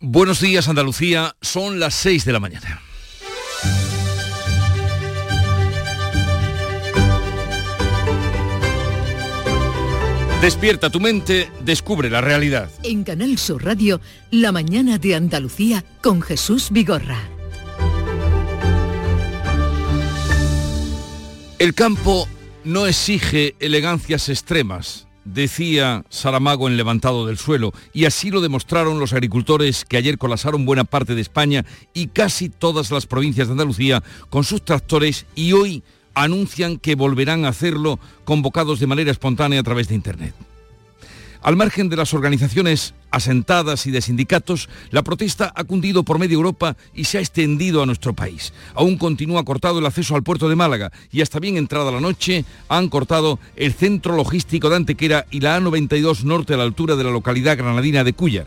Buenos días Andalucía, son las 6 de la mañana. Despierta tu mente, descubre la realidad. En Canal Sur Radio, La mañana de Andalucía con Jesús Vigorra. El campo no exige elegancias extremas, decía Saramago en Levantado del Suelo, y así lo demostraron los agricultores que ayer colapsaron buena parte de España y casi todas las provincias de Andalucía con sus tractores y hoy anuncian que volverán a hacerlo convocados de manera espontánea a través de Internet. Al margen de las organizaciones asentadas y de sindicatos, la protesta ha cundido por media Europa y se ha extendido a nuestro país. Aún continúa cortado el acceso al puerto de Málaga y hasta bien entrada la noche han cortado el centro logístico de Antequera y la A92 norte a la altura de la localidad granadina de Cúllar.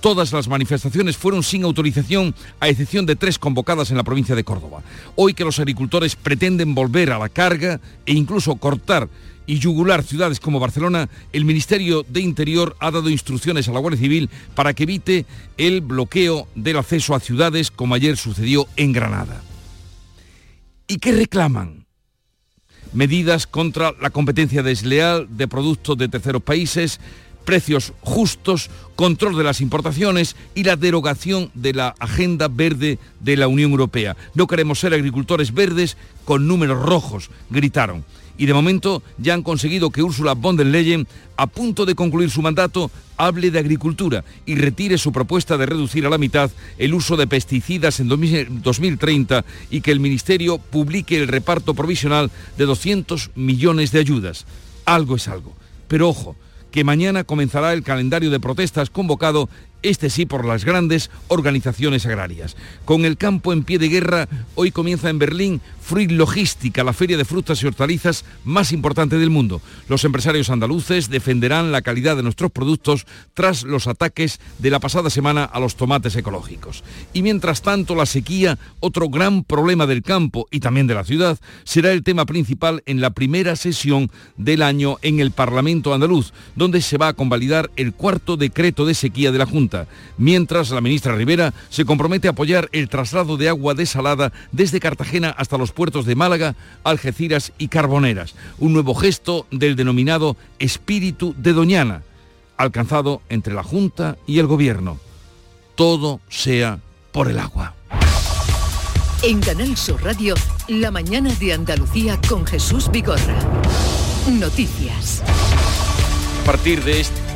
Todas las manifestaciones fueron sin autorización, a excepción de tres convocadas en la provincia de Córdoba. Hoy que los agricultores pretenden volver a la carga e incluso cortar y yugular ciudades como Barcelona, el Ministerio de Interior ha dado instrucciones a la Guardia Civil para que evite el bloqueo del acceso a ciudades como ayer sucedió en Granada. ¿Y qué reclaman? Medidas contra la competencia desleal de productos de terceros países, precios justos, control de las importaciones y la derogación de la agenda verde de la Unión Europea. No queremos ser agricultores verdes con números rojos, gritaron y de momento ya han conseguido que Ursula von der Leyen, a punto de concluir su mandato, hable de agricultura y retire su propuesta de reducir a la mitad el uso de pesticidas en 2030 y que el Ministerio publique el reparto provisional de 200 millones de ayudas. Algo es algo. Pero ojo, que mañana comenzará el calendario de protestas convocado este sí por las grandes organizaciones agrarias. Con el campo en pie de guerra, hoy comienza en Berlín Fruit Logística, la feria de frutas y hortalizas más importante del mundo. Los empresarios andaluces defenderán la calidad de nuestros productos tras los ataques de la pasada semana a los tomates ecológicos. Y mientras tanto, la sequía, otro gran problema del campo y también de la ciudad, será el tema principal en la primera sesión del año en el Parlamento andaluz, donde se va a convalidar el cuarto decreto de sequía de la Junta mientras la ministra Rivera se compromete a apoyar el traslado de agua desalada desde Cartagena hasta los puertos de Málaga, Algeciras y Carboneras, un nuevo gesto del denominado espíritu de Doñana, alcanzado entre la Junta y el Gobierno. Todo sea por el agua. En Canal Sur Radio, la mañana de Andalucía con Jesús Vigorra. Noticias. A partir de este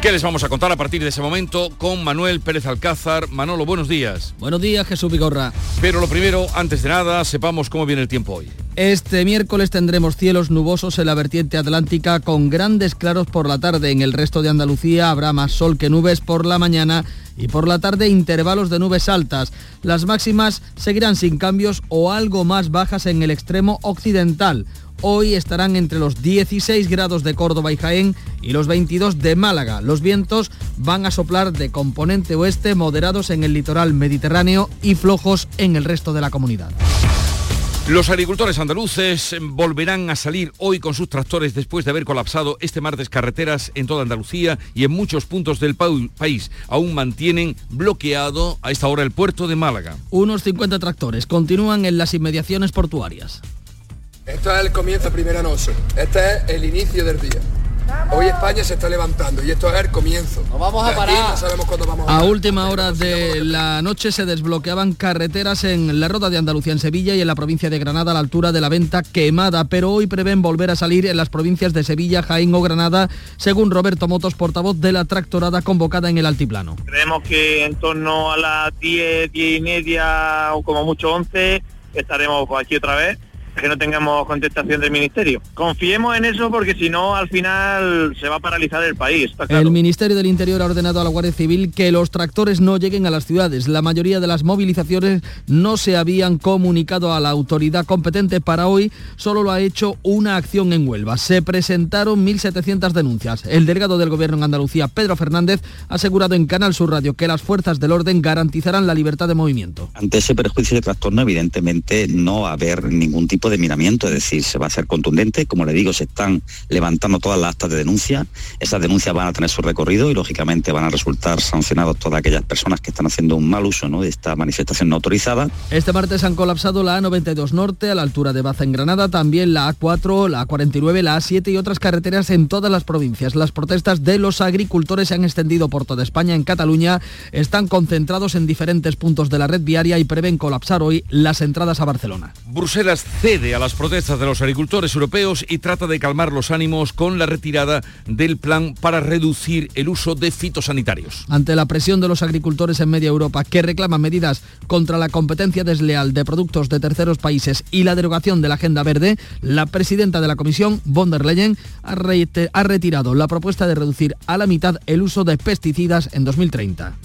¿Qué les vamos a contar a partir de ese momento con Manuel Pérez Alcázar? Manolo, buenos días. Buenos días, Jesús Vigorra. Pero lo primero, antes de nada, sepamos cómo viene el tiempo hoy. Este miércoles tendremos cielos nubosos en la vertiente atlántica con grandes claros por la tarde. En el resto de Andalucía habrá más sol que nubes por la mañana y por la tarde intervalos de nubes altas. Las máximas seguirán sin cambios o algo más bajas en el extremo occidental. Hoy estarán entre los 16 grados de Córdoba y Jaén y los 22 de Málaga. Los vientos van a soplar de componente oeste moderados en el litoral mediterráneo y flojos en el resto de la comunidad. Los agricultores andaluces volverán a salir hoy con sus tractores después de haber colapsado este martes carreteras en toda Andalucía y en muchos puntos del país. Aún mantienen bloqueado a esta hora el puerto de Málaga. Unos 50 tractores continúan en las inmediaciones portuarias. Esto es el comienzo primera noche. Este es el inicio del día. Hoy España se está levantando y esto es el comienzo. No vamos a parar. a, última hora de la noche se desbloqueaban carreteras en la Roda de Andalucía en Sevilla y en la provincia de Granada a la altura de la venta quemada, pero hoy prevén volver a salir en las provincias de Sevilla, Jaén o Granada, según Roberto Motos, portavoz de la tractorada convocada en el altiplano. Creemos que en torno a las 10, 10 y media o como mucho 11 estaremos aquí otra vez que no tengamos contestación del Ministerio. Confiemos en eso porque si no, al final se va a paralizar el país. El Ministerio del Interior ha ordenado a la Guardia Civil que los tractores no lleguen a las ciudades. La mayoría de las movilizaciones no se habían comunicado a la autoridad competente para hoy, solo lo ha hecho una acción en Huelva. Se presentaron 1.700 denuncias. El delegado del Gobierno en Andalucía, Pedro Fernández, ha asegurado en Canal Sur Radio que las fuerzas del orden garantizarán la libertad de movimiento. Ante ese perjuicio de trastorno, evidentemente no va a haber ningún tipo tipo de miramiento, es decir, se va a ser contundente, como le digo, se están levantando todas las actas de denuncia, esas denuncias van a tener su recorrido y lógicamente van a resultar sancionados todas aquellas personas que están haciendo un mal uso ¿no? de esta manifestación no autorizada. Este martes han colapsado la A92 Norte a la altura de Baza en Granada, también la A4, la A49, la A7 y otras carreteras en todas las provincias. Las protestas de los agricultores se han extendido por toda España. En Cataluña están concentrados en diferentes puntos de la red viaria y prevén colapsar hoy las entradas a Barcelona. Bruselas cede a las protestas de los agricultores europeos y trata de calmar los ánimos con la retirada del plan para reducir el uso de fitosanitarios. Ante la presión de los agricultores en media Europa que reclaman medidas contra la competencia desleal de productos de terceros países y la derogación de la agenda verde, la presidenta de la Comisión, von der Leyen, ha, ha retirado la propuesta de reducir a la mitad el uso de pesticidas en 2030.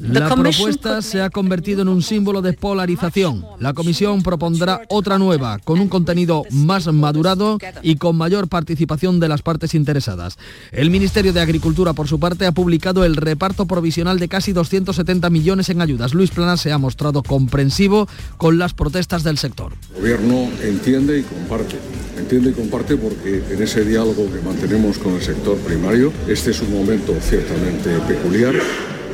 La propuesta se ha convertido en un símbolo de polarización. La Comisión propondrá otra nueva, con un contenido más madurado y con mayor participación de las partes interesadas. El Ministerio de Agricultura, por su parte, ha publicado el reparto provisional de casi 270 millones en ayudas. Luis Plana se ha mostrado comprensivo con las protestas del sector. El gobierno entiende y comparte. Entiende y comparte porque en ese diálogo que mantenemos con el sector primario, este es un momento ciertamente peculiar,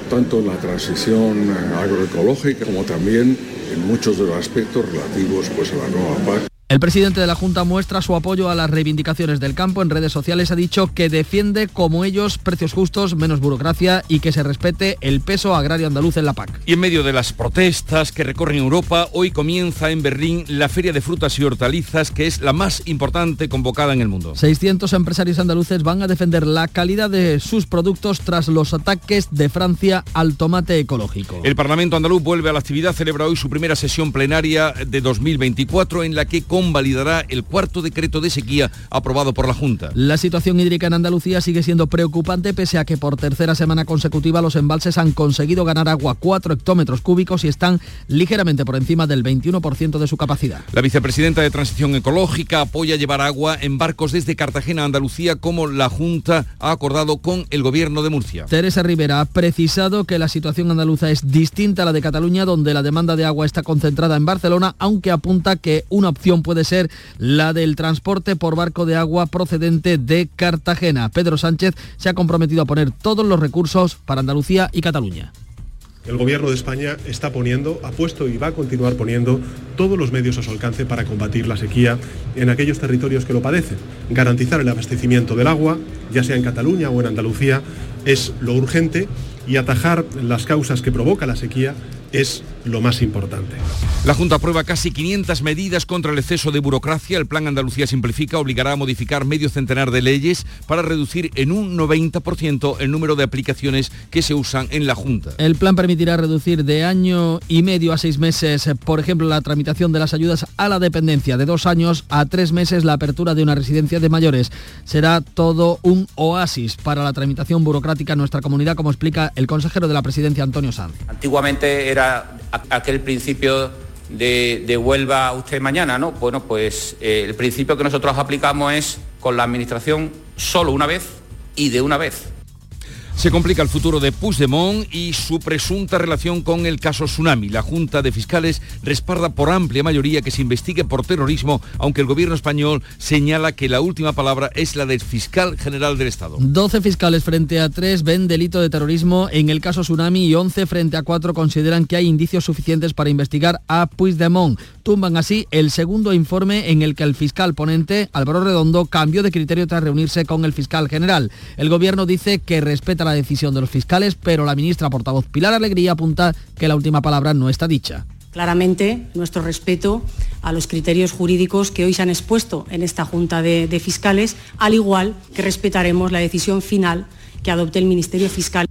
tanto en la transición agroecológica como también en muchos de los aspectos relativos pues, a la nueva PAC. El presidente de la Junta muestra su apoyo a las reivindicaciones del campo. En redes sociales ha dicho que defiende como ellos precios justos, menos burocracia y que se respete el peso agrario andaluz en la PAC. Y en medio de las protestas que recorren Europa, hoy comienza en Berlín la Feria de Frutas y Hortalizas, que es la más importante convocada en el mundo. 600 empresarios andaluces van a defender la calidad de sus productos tras los ataques de Francia al tomate ecológico. El Parlamento andaluz vuelve a la actividad, celebra hoy su primera sesión plenaria de 2024 en la que convalidará el cuarto decreto de sequía aprobado por la Junta. La situación hídrica en Andalucía sigue siendo preocupante pese a que por tercera semana consecutiva los embalses han conseguido ganar agua 4 hectómetros cúbicos y están ligeramente por encima del 21% de su capacidad. La vicepresidenta de Transición Ecológica apoya llevar agua en barcos desde Cartagena a Andalucía como la Junta ha acordado con el gobierno de Murcia. Teresa Rivera ha precisado que la situación andaluza es distinta a la de Cataluña donde la demanda de agua está concentrada en Barcelona, aunque apunta que una opción puede ser la del transporte por barco de agua procedente de Cartagena. Pedro Sánchez se ha comprometido a poner todos los recursos para Andalucía y Cataluña. El Gobierno de España está poniendo, ha puesto y va a continuar poniendo todos los medios a su alcance para combatir la sequía en aquellos territorios que lo padecen. Garantizar el abastecimiento del agua, ya sea en Cataluña o en Andalucía, es lo urgente y atajar las causas que provoca la sequía es lo más importante. La Junta aprueba casi 500 medidas contra el exceso de burocracia. El Plan Andalucía Simplifica obligará a modificar medio centenar de leyes para reducir en un 90% el número de aplicaciones que se usan en la Junta. El plan permitirá reducir de año y medio a seis meses, por ejemplo, la tramitación de las ayudas a la dependencia, de dos años a tres meses la apertura de una residencia de mayores. Será todo un oasis para la tramitación burocrática en nuestra comunidad, como explica el consejero de la presidencia, Antonio Sanz. Antiguamente era aquel principio de, de vuelva usted mañana, ¿no? Bueno, pues eh, el principio que nosotros aplicamos es con la administración solo una vez y de una vez. Se complica el futuro de Puigdemont y su presunta relación con el caso Tsunami. La Junta de Fiscales respalda por amplia mayoría que se investigue por terrorismo, aunque el gobierno español señala que la última palabra es la del fiscal general del Estado. 12 fiscales frente a 3 ven delito de terrorismo en el caso Tsunami y 11 frente a 4 consideran que hay indicios suficientes para investigar a Puigdemont. Tumban así el segundo informe en el que el fiscal ponente, Álvaro Redondo, cambió de criterio tras reunirse con el fiscal general. El gobierno dice que respeta la decisión de los fiscales, pero la ministra portavoz Pilar Alegría apunta que la última palabra no está dicha. Claramente, nuestro respeto a los criterios jurídicos que hoy se han expuesto en esta Junta de, Fiscales, al igual que respetaremos la decisión final que adopte el Ministerio Fiscal.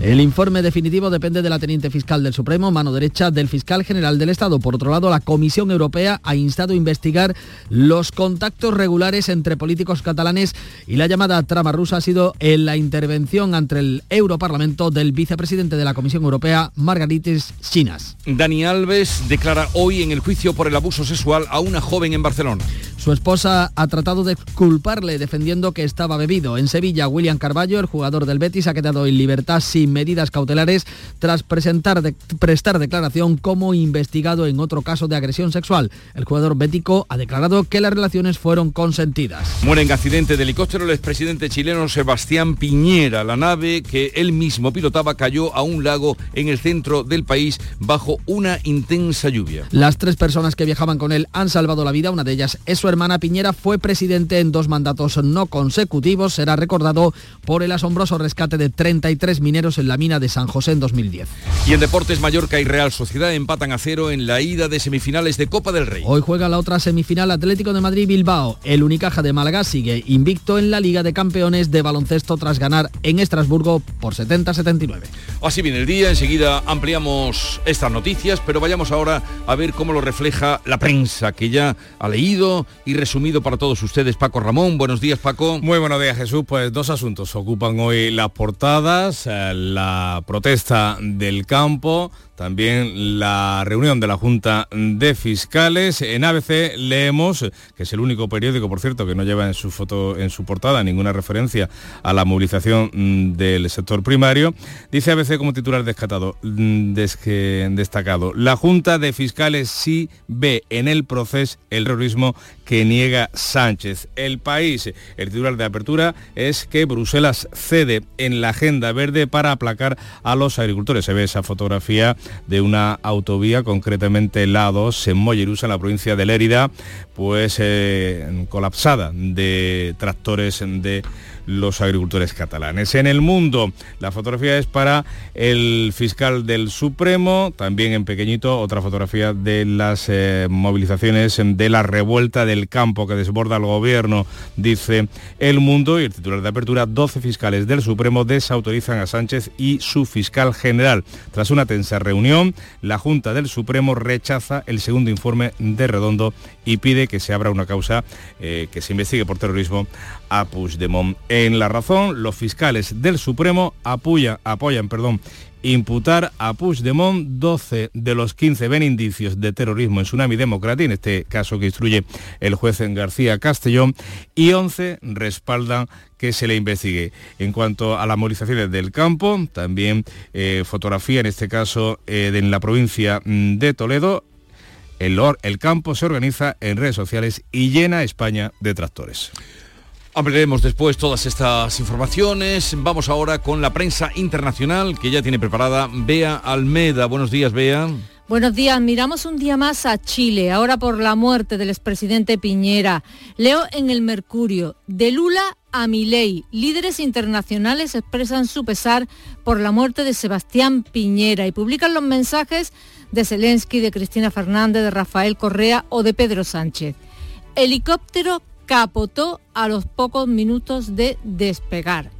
El informe definitivo depende de la teniente fiscal del Supremo, mano derecha del fiscal general del Estado. Por otro lado, la Comisión Europea ha instado a investigar los contactos regulares entre políticos catalanes y la llamada trama rusa ha sido en la intervención ante el Europarlamento del vicepresidente de la Comisión Europea, Margaritis Chinas. Dani Alves declara hoy en el juicio por el abuso sexual a una joven en Barcelona. Su esposa ha tratado de culparle defendiendo que estaba bebido. En Sevilla, William Carballo, el jugador del Betis, ha quedado en libertad sin medidas cautelares tras presentar prestar declaración como investigado en otro caso de agresión sexual. El jugador bético ha declarado que las relaciones fueron consentidas. Muere en accidente de helicóptero el expresidente chileno Sebastián Piñera. La nave que él mismo pilotaba cayó a un lago en el centro del país bajo una intensa lluvia. Las tres personas que viajaban con él han salvado la vida. Una de ellas es su hermana Piñera. Fue presidente en dos mandatos no consecutivos. Será recordado por el asombroso rescate de 33 mineros en la mina de San José en 2010. Y en deportes Mallorca y Real Sociedad empatan a cero en la ida de semifinales de Copa del Rey. Hoy juega la otra semifinal Atlético de Madrid-Bilbao. El Unicaja de Málaga sigue invicto en la Liga de Campeones de baloncesto tras ganar en Estrasburgo por 70-79. Así viene el día, enseguida ampliamos estas noticias, pero vayamos ahora a ver cómo lo refleja la prensa que ya ha leído y resumido para todos ustedes. Paco Ramón, buenos días Paco. Muy buenos días Jesús, pues dos asuntos ocupan hoy las portadas, la protesta del campo, también la reunión de la Junta de Fiscales. En ABC leemos, que es el único periódico, por cierto, que no lleva en su foto, en su portada ninguna referencia a la movilización mm, del sector primario. Dice ABC como titular descatado, mm, destacado, la Junta de Fiscales sí ve en el proceso el terrorismo que niega Sánchez. El país, el titular de apertura es que Bruselas cede en la agenda verde para aplacar a los agricultores. Se ve esa fotografía de una autovía, concretamente la 2 en Mollerusa, en la provincia de Lérida, pues eh, colapsada de tractores de los agricultores catalanes. En el mundo, la fotografía es para el fiscal del Supremo, también en pequeñito otra fotografía de las eh, movilizaciones de la revuelta del campo que desborda el gobierno, dice El Mundo, y el titular de apertura, 12 fiscales del Supremo desautorizan a Sánchez y su fiscal general. Tras una tensa reunión, la Junta del Supremo rechaza el segundo informe de Redondo y pide que se abra una causa eh, que se investigue por terrorismo a Puigdemont. En La Razón, los fiscales del Supremo apoyan, apoyan perdón, imputar a Puigdemont 12 de los 15 ven indicios de terrorismo en Tsunami Democratic, en este caso que instruye el juez García Castellón, y 11 respaldan que se le investigue. En cuanto a las movilizaciones del campo, también eh, fotografía, en este caso eh, en la provincia mm, de Toledo, el campo se organiza en redes sociales y llena España de tractores. Ampliaremos después todas estas informaciones. Vamos ahora con la prensa internacional que ya tiene preparada Bea Almeda. Buenos días, Bea. Buenos días, miramos un día más a Chile, ahora por la muerte del expresidente Piñera. Leo en el Mercurio, de Lula a Milei, líderes internacionales expresan su pesar por la muerte de Sebastián Piñera y publican los mensajes de Zelensky, de Cristina Fernández, de Rafael Correa o de Pedro Sánchez. Helicóptero capotó a los pocos minutos de despegar.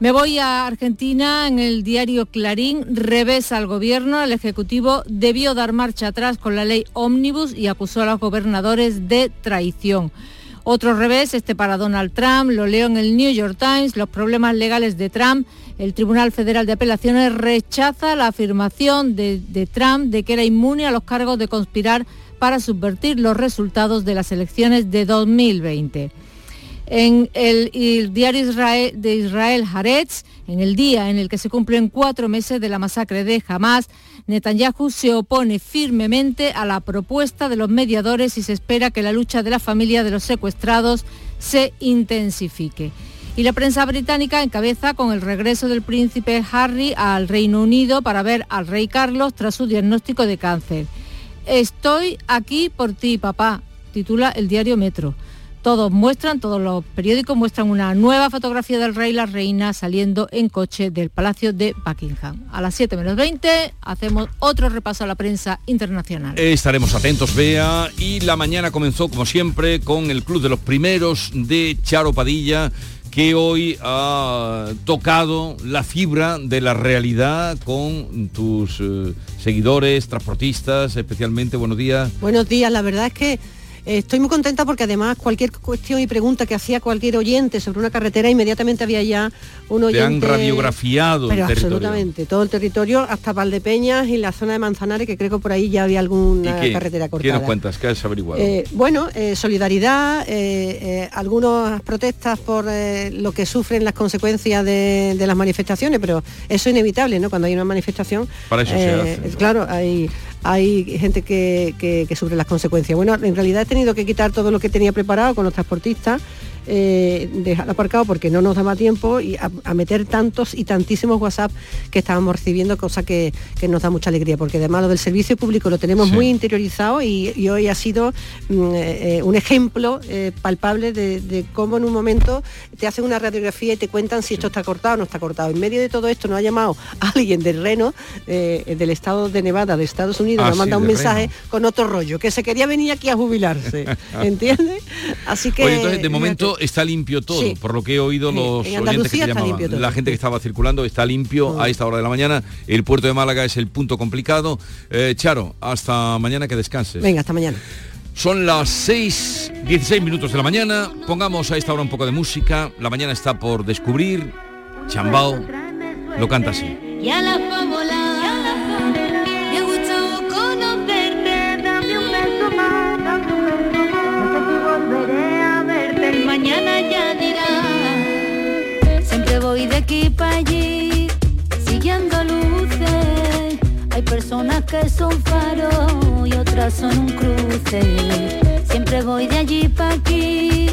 Me voy a Argentina, en el diario Clarín, revés al gobierno, el Ejecutivo debió dar marcha atrás con la ley Omnibus y acusó a los gobernadores de traición. Otro revés, este para Donald Trump, lo leo en el New York Times, los problemas legales de Trump. El Tribunal Federal de Apelaciones rechaza la afirmación de Trump de que era inmune a los cargos de conspirar para subvertir los resultados de las elecciones de 2020. En el, diario de Israel Haaretz, en el día en el que se cumplen cuatro meses de la masacre de Hamas, Netanyahu se opone firmemente a la propuesta de los mediadores y se espera que la lucha de la familia de los secuestrados se intensifique. Y la prensa británica encabeza con el regreso del príncipe Harry al Reino Unido para ver al rey Carlos tras su diagnóstico de cáncer. Estoy aquí por ti, papá, titula el diario Metro. Todos muestran, todos los periódicos muestran una nueva fotografía del rey y la reina saliendo en coche del Palacio de Buckingham. A las 7 menos 20 hacemos otro repaso a la prensa internacional. Estaremos atentos, Bea. Y la mañana comenzó, como siempre, con el Club de los Primeros de Charo Padilla que hoy ha tocado la fibra de la realidad con tus eh, seguidores, transportistas, especialmente. Buenos días. Buenos días, la verdad es que estoy muy contenta porque además cualquier cuestión y pregunta que hacía cualquier oyente sobre una carretera, inmediatamente había ya un oyente... Te han radiografiado pero el territorio. absolutamente, todo el territorio, hasta Valdepeñas y la zona de Manzanares, que creo que por ahí ya había alguna ¿Y qué? carretera ¿Qué cortada. nos cuentas? ¿Qué has averiguado? Eh, bueno, eh, solidaridad, eh, algunas protestas por lo que sufren las consecuencias de, de las manifestaciones, pero eso es inevitable, ¿no? Cuando hay una manifestación, Para eso se hace, claro, hay hay gente que, que- sufre las consecuencias. Bueno, en realidad he tenido que quitar todo lo que tenía preparado con los transportistas, eh, dejar aparcado porque no nos daba tiempo y a, a meter tantos y tantísimos WhatsApp que estábamos recibiendo, cosa que, que nos da mucha alegría, porque además lo del servicio público lo tenemos Sí. muy interiorizado y, y hoy ha sido mm, eh, eh, un ejemplo eh, palpable de, de cómo en un momento te hacen una radiografía y te cuentan si esto está cortado o no está cortado. En medio de todo esto nos ha llamado alguien del Reno, del estado de Nevada, de Estados Unidos, Ah, nos sí, manda un mensaje Reno. con otro rollo, que se quería venir aquí a jubilarse, ¿entiendes? Así que... Oye, entonces de momento está limpio todo, Sí. por lo que he oído Sí, los en oyentes que llamaban. limpio todo. La gente que estaba circulando está limpio a esta hora de la mañana. El puerto de Málaga es el punto complicado. Eh, Charo, hasta mañana que descanses. Venga, hasta mañana. Son las 6, 16 minutos de la mañana. Pongamos a esta hora un poco de música. La mañana está por descubrir. Chambao lo canta así. La aquí para allí, siguiendo luces. Hay personas que son y otras son un cruce. Siempre voy de allí para aquí,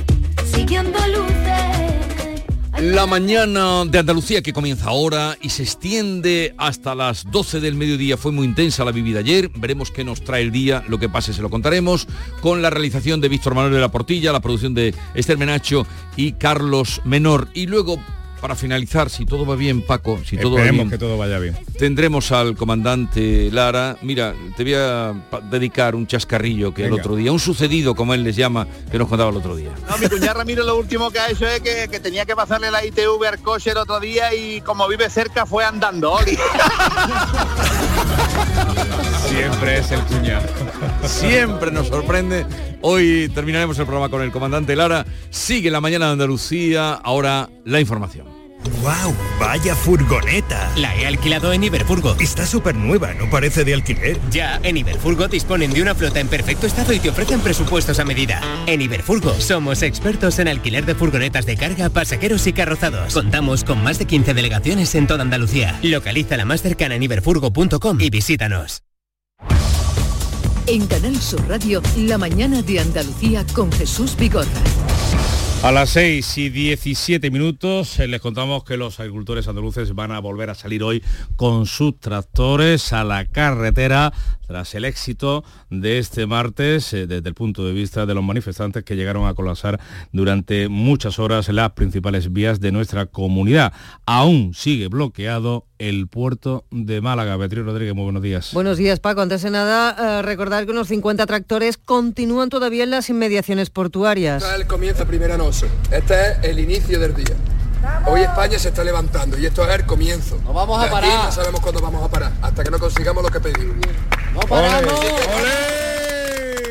siguiendo. La mañana de Andalucía que comienza ahora y se extiende hasta las 12 del mediodía. Fue muy intensa la vivida ayer. Veremos qué nos trae el día. Lo que pase se lo contaremos. Con la realización de Víctor Manuel de la Portilla, la producción de Esther Menacho y Carlos Menor. Y luego, para finalizar, si todo va bien, Paco, si todo va Esperemos bien, que todo vaya bien. tendremos al comandante Lara. Mira, te voy a dedicar un chascarrillo que el otro día, un sucedido, como él les llama, que nos contaba el otro día. No, mi cuñada Ramiro lo último que ha hecho es que, que tenía que pasarle la ITV al coche el otro día y como vive cerca fue andando. Oli. Siempre es el cuñado. Siempre nos sorprende. Hoy terminaremos el programa con el comandante Lara. Sigue la mañana de Andalucía. Ahora la información. ¡Wow! ¡Vaya furgoneta! La he alquilado en Iberfurgo. Está súper nueva, no parece de alquiler. Ya, en Iberfurgo disponen de una flota en perfecto estado y te ofrecen presupuestos a medida. En Iberfurgo somos expertos en alquiler de furgonetas de carga, pasajeros y carrozados. Contamos con más de 15 delegaciones en toda Andalucía. Localiza la más cercana en iberfurgo.com y visítanos. En Canal Sur Radio, la mañana de Andalucía con Jesús Vigorra. A las 6 y 17 minutos eh, les contamos que los agricultores andaluces van a volver a salir hoy con sus tractores a la carretera tras el éxito de este martes eh, desde el punto de vista de los manifestantes que llegaron a colapsar durante muchas horas las principales vías de nuestra comunidad. Aún sigue bloqueado el puerto de Málaga. Beatriz Rodríguez, muy buenos días. Buenos días, Paco. Antes de nada, eh, recordar que unos 50 tractores continúan todavía en las inmediaciones portuarias. Este es el comienzo primera noche. Este es el inicio del día. Hoy España se está levantando y esto es el comienzo. No vamos a De aquí parar. no sabemos cuándo vamos a parar, hasta que no consigamos lo que pedimos. ¡No paramos!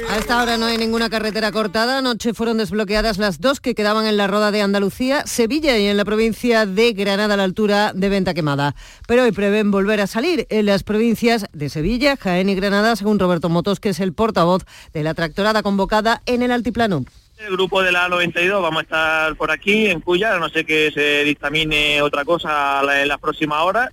A esta hora no hay ninguna carretera cortada. Anoche fueron desbloqueadas las dos que quedaban en la Roda de Andalucía, Sevilla y en la provincia de Granada a la altura de Venta Quemada. Pero hoy prevén volver a salir en las provincias de Sevilla, Jaén y Granada, según Roberto Motos, que es el portavoz de la tractorada convocada en el altiplano. El grupo de la 92 vamos a estar por aquí, en Cuya, a no sé que se dictamine otra cosa en las próximas horas.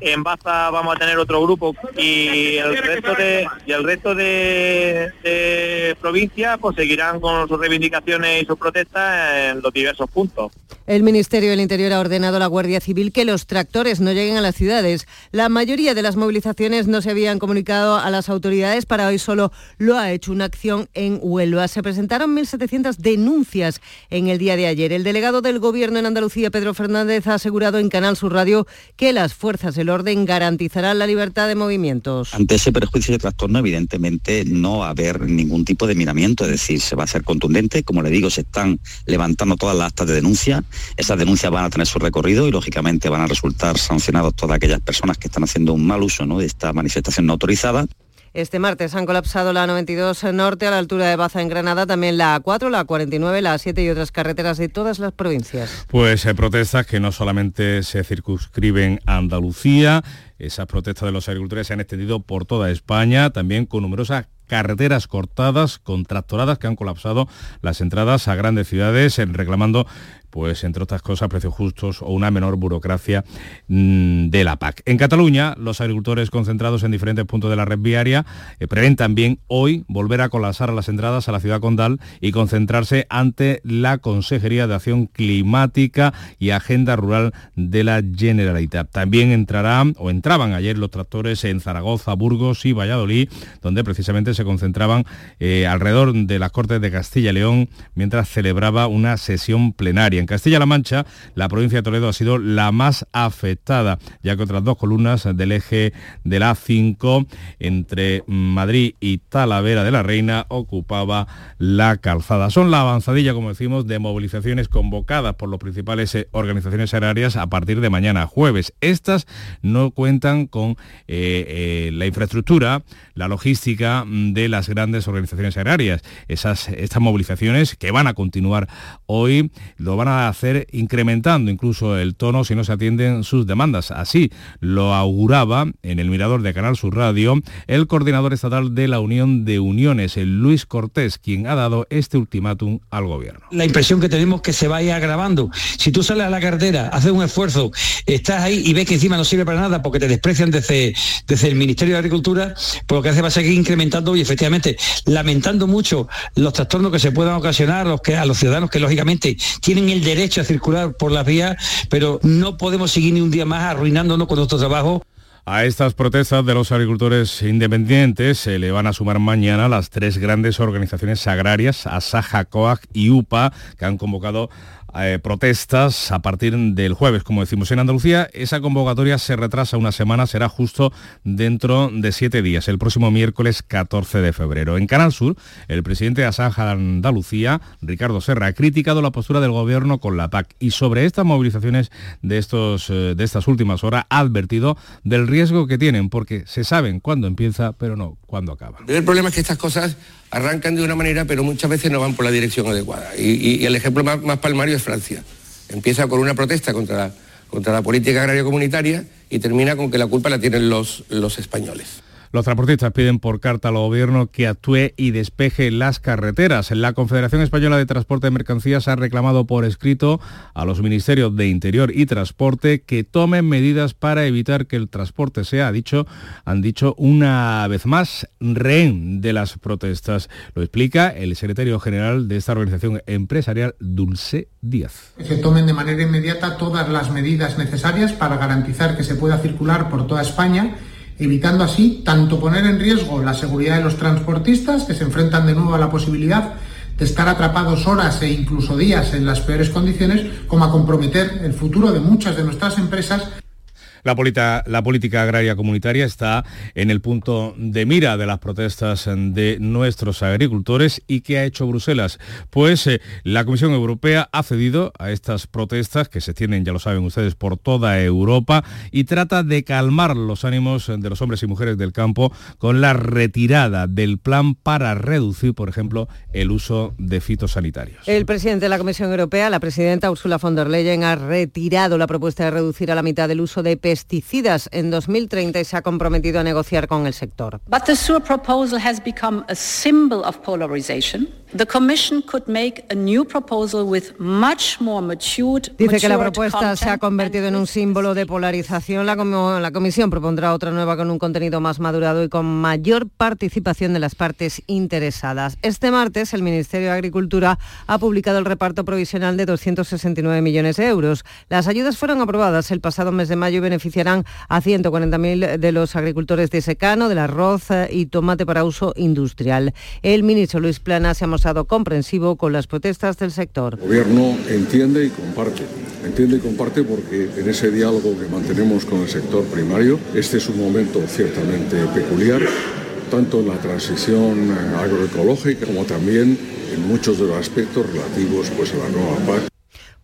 En Baza vamos a tener otro grupo y el resto de y el resto de, provincias pues seguirán con sus reivindicaciones y sus protestas en los diversos puntos. El Ministerio del Interior ha ordenado a la Guardia Civil que los tractores no lleguen a las ciudades. La mayoría de las movilizaciones no se habían comunicado a las autoridades. Para hoy solo lo ha hecho una acción en Huelva. Se presentaron 1.700 denuncias en el día de ayer. El delegado del Gobierno en Andalucía, Pedro Fernández, ha asegurado en Canal Sur Radio que las fuerzas del orden garantizarán la libertad de movimientos. Ante ese perjuicio y trastorno, evidentemente, no va a haber ningún tipo de miramiento, es decir, se va a ser contundente. Como le digo, se están levantando todas las actas de denuncia. Esas denuncias van a tener su recorrido y, lógicamente, van a resultar sancionados todas aquellas personas que están haciendo un mal uso ¿no? de esta manifestación no autorizada. Este martes han colapsado la 92 Norte a la altura de Baza en Granada, también la A4, la 49, la A7 y otras carreteras de todas las provincias. Pues eh, protestas que no solamente se circunscriben a Andalucía, esas protestas de los agricultores se han extendido por toda España, también con numerosas carreteras cortadas, con tractoradas que han colapsado las entradas a grandes ciudades, reclamando pues entre otras cosas precios justos o una menor burocracia mm, de la PAC. En Cataluña, los agricultores concentrados en diferentes puntos de la red viaria eh, prevén también hoy volver a colapsar las entradas a la ciudad condal y concentrarse ante la Consejería de Acción Climática y Agenda Rural de la Generalitat. También entrarán o entraban ayer los tractores en Zaragoza, Burgos y Valladolid, donde precisamente se concentraban eh, alrededor de las Cortes de Castilla y León mientras celebraba una sesión plenaria. En Castilla-La Mancha, la provincia de Toledo ha sido la más afectada, ya que otras dos columnas del eje de la A5 entre Madrid y Talavera de la Reina ocupaba la calzada. Son la avanzadilla, como decimos, de movilizaciones convocadas por las principales eh, organizaciones agrarias a partir de mañana jueves. Estas no cuentan con eh, eh, la infraestructura, la logística de las grandes organizaciones agrarias. Esas, estas movilizaciones que van a continuar hoy lo van a hacer incrementando incluso el tono si no se atienden sus demandas. Así lo auguraba en el mirador de Canal Sur Radio el coordinador estatal de la Unión de Uniones, el Luis Cortés, quien ha dado este ultimátum al gobierno. La impresión que tenemos que se vaya agravando. Si tú sales a la carretera, haces un esfuerzo, estás ahí y ves que encima no sirve para nada porque te desprecian desde, desde el Ministerio de Agricultura, pues lo que hace va a seguir incrementando y efectivamente lamentando mucho los trastornos que se puedan ocasionar los, que, a los ciudadanos que lógicamente tienen el derecho a circular por las vías, pero no podemos seguir ni un día más arruinándonos con nuestro trabajo. A estas protestas de los agricultores independientes se le van a sumar mañana las tres grandes organizaciones agrarias, Asaja, COAG y UPA, que han convocado eh, protestas a partir del jueves, como decimos en Andalucía. Esa convocatoria se retrasa una semana, será justo dentro de siete días, el próximo miércoles 14 de febrero. En Canal Sur, el presidente de Asaja Andalucía, Ricardo Serra, ha criticado la postura del gobierno con la PAC y sobre estas movilizaciones de, estos, eh, de estas últimas horas ha advertido del riesgo que tienen, porque se saben cuándo empieza, pero no cuándo acaba. El problema es que estas cosas arrancan de una manera, pero muchas veces no van por la dirección adecuada. Y, el ejemplo más, más, palmario es Francia. Empieza con una protesta contra la, contra la política agraria comunitaria y termina con que la culpa la tienen los, los españoles. Los transportistas piden por carta al gobierno que actúe y despeje las carreteras. La Confederación Española de Transporte de Mercancías ha reclamado por escrito a los ministerios de Interior y Transporte que tomen medidas para evitar que el transporte sea, dicho, han dicho una vez más, rehén de las protestas. Lo explica el secretario general de esta organización empresarial, Dulce Díaz. Que se tomen de manera inmediata todas las medidas necesarias para garantizar que se pueda circular por toda España evitando así tanto poner en riesgo la seguridad de los transportistas, que se enfrentan de nuevo a la posibilidad de estar atrapados horas e incluso días en las peores condiciones, como a comprometer el futuro de muchas de nuestras empresas la, política, agraria comunitaria está en el punto de mira de las protestas de nuestros agricultores y ¿qué ha hecho Bruselas? Pues eh, la Comisión Europea ha cedido a estas protestas que se tienen, ya lo saben ustedes, por toda Europa y trata de calmar los ánimos de los hombres y mujeres del campo con la retirada del plan para reducir, por ejemplo, el uso de fitosanitarios. El presidente de la Comisión Europea, la presidenta Ursula von der Leyen, ha retirado la propuesta de reducir a la mitad el uso de pesticidas en 2030 y se ha comprometido a negociar con el sector. But the SURE proposal has become a symbol of polarization. The Commission could make a new proposal with much more matured, Dice que la propuesta se ha convertido en un símbolo de polarización. La Comisión propondrá otra nueva con un contenido más madurado y con mayor participación de las partes interesadas. Este martes el Ministerio de Agricultura ha publicado el reparto provisional de 269 millones de euros. Las ayudas fueron aprobadas el pasado mes de mayo y beneficiarán a 140.000 de los agricultores de secano, del arroz eh, y tomate para uso industrial. El ministro Luis Plana se ha mostrado comprensivo con las protestas del sector. El gobierno entiende y comparte. Entiende y comparte porque en ese diálogo que mantenemos con el sector primario, este es un momento ciertamente peculiar, tanto en la transición agroecológica como también en muchos de los aspectos relativos pues, a la nueva PAC.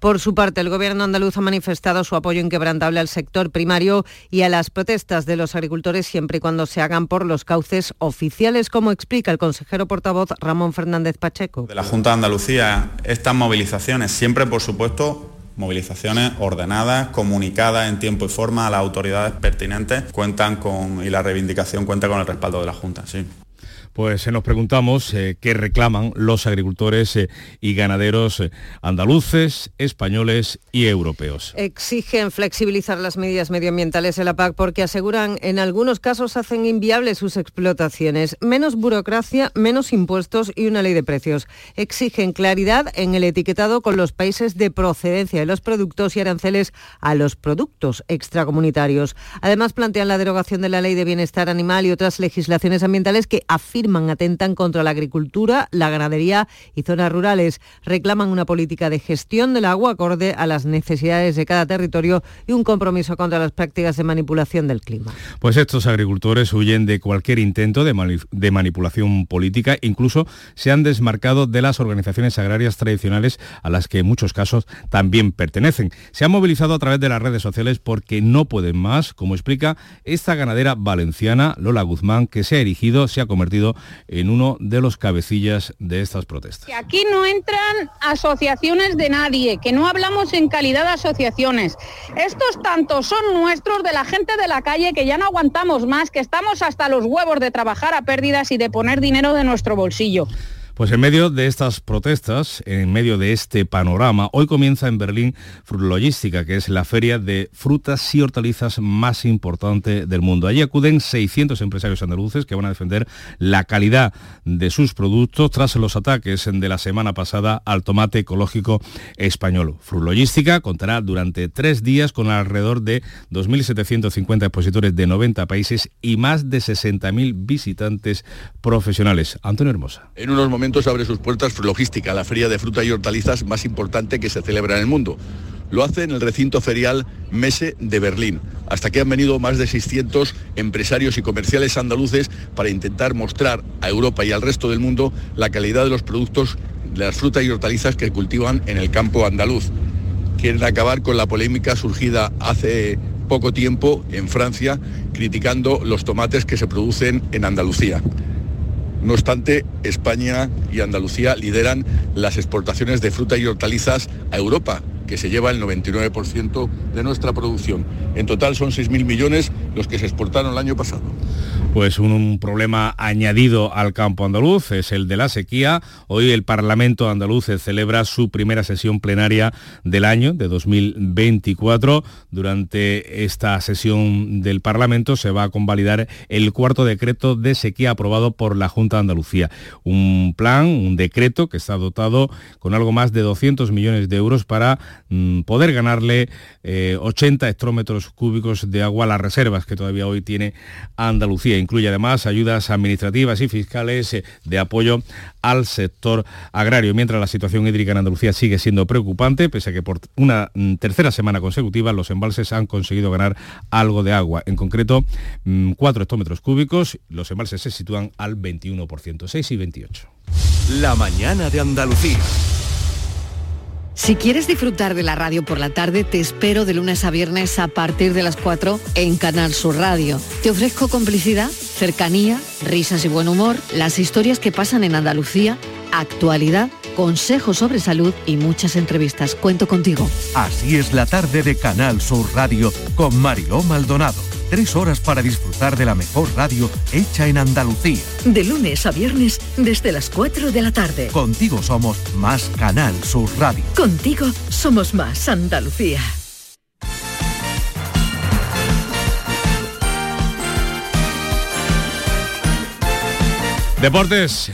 Por su parte, el gobierno andaluz ha manifestado su apoyo inquebrantable al sector primario y a las protestas de los agricultores siempre y cuando se hagan por los cauces oficiales, como explica el consejero portavoz Ramón Fernández Pacheco. De la Junta de Andalucía, estas movilizaciones, siempre por supuesto movilizaciones ordenadas, comunicadas en tiempo y forma a las autoridades pertinentes, cuentan con, y la reivindicación cuenta con el respaldo de la Junta, sí pues nos preguntamos eh, qué reclaman los agricultores eh, y ganaderos eh, andaluces, españoles y europeos. Exigen flexibilizar las medidas medioambientales de la PAC porque aseguran en algunos casos hacen inviables sus explotaciones. Menos burocracia, menos impuestos y una ley de precios. Exigen claridad en el etiquetado con los países de procedencia de los productos y aranceles a los productos extracomunitarios. Además plantean la derogación de la ley de bienestar animal y otras legislaciones ambientales que afirman atentan contra la agricultura, la ganadería y zonas rurales. Reclaman una política de gestión del agua acorde a las necesidades de cada territorio y un compromiso contra las prácticas de manipulación del clima. Pues estos agricultores huyen de cualquier intento de, de manipulación política, incluso se han desmarcado de las organizaciones agrarias tradicionales a las que en muchos casos también pertenecen. Se han movilizado a través de las redes sociales porque no pueden más, como explica esta ganadera valenciana, Lola Guzmán, que se ha erigido, se ha convertido en uno de los cabecillas de estas protestas. Aquí no entran asociaciones de nadie, que no hablamos en calidad de asociaciones. Estos tantos son nuestros de la gente de la calle que ya no aguantamos más, que estamos hasta los huevos de trabajar a pérdidas y de poner dinero de nuestro bolsillo. Pues en medio de estas protestas, en medio de este panorama, hoy comienza en Berlín Frutlogística, que es la feria de frutas y hortalizas más importante del mundo. Allí acuden 600 empresarios andaluces que van a defender la calidad de sus productos tras los ataques de la semana pasada al tomate ecológico español. Frutlogística contará durante tres días con alrededor de 2.750 expositores de 90 países y más de 60.000 visitantes profesionales. Antonio Hermosa. Abre sus puertas Logística, la feria de fruta y hortalizas más importante que se celebra en el mundo. Lo hace en el recinto ferial Mese de Berlín. Hasta que han venido más de 600 empresarios y comerciales andaluces para intentar mostrar a Europa y al resto del mundo la calidad de los productos de las frutas y hortalizas que cultivan en el campo andaluz. Quieren acabar con la polémica surgida hace poco tiempo en Francia criticando los tomates que se producen en Andalucía. No obstante, España y Andalucía lideran las exportaciones de fruta y hortalizas a Europa, que se lleva el 99% de nuestra producción. En total son 6.000 millones los que se exportaron el año pasado. Pues un, problema añadido al campo andaluz es el de la sequía. Hoy el Parlamento andaluz celebra su primera sesión plenaria del año de 2024. Durante esta sesión del Parlamento se va a convalidar el cuarto decreto de sequía aprobado por la Junta de Andalucía. Un plan, un decreto que está dotado con algo más de 200 millones de euros para poder ganarle 80 eh, hectómetros cúbicos de agua a las reservas que todavía hoy tiene Andalucía incluye además ayudas administrativas y fiscales eh, de apoyo al sector agrario, mientras la situación hídrica en Andalucía sigue siendo preocupante, pese a que por una mm, tercera semana consecutiva los embalses han conseguido ganar algo de agua, en concreto 4 mm, hectómetros cúbicos, los embalses se sitúan al 21%, 6 y 28. La mañana de Andalucía. Si quieres disfrutar de la radio por la tarde, te espero de lunes a viernes a partir de las 4 en Canal Sur Radio. Te ofrezco complicidad, cercanía, risas y buen humor, las historias que pasan en Andalucía, actualidad, consejos sobre salud y muchas entrevistas. Cuento contigo. Así es la tarde de Canal Sur Radio con Mariló Maldonado Tres horas para disfrutar de la mejor radio hecha en Andalucía. De lunes a viernes desde las 4 de la tarde. Contigo somos más Canal Sur Radio. Contigo somos más Andalucía. Deportes,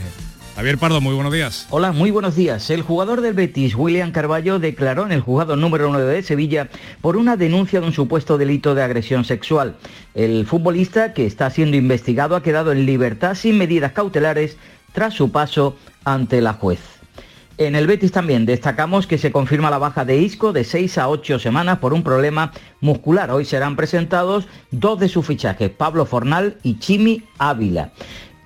Javier Pardo, muy buenos días. Hola, muy buenos días. El jugador del Betis, William Carballo, declaró en el juzgado número 1 de Sevilla por una denuncia de un supuesto delito de agresión sexual. El futbolista, que está siendo investigado, ha quedado en libertad sin medidas cautelares tras su paso ante la juez. En el Betis también destacamos que se confirma la baja de Isco de 6 a 8 semanas por un problema muscular. Hoy serán presentados dos de sus fichajes, Pablo Fornal y Chimi Ávila.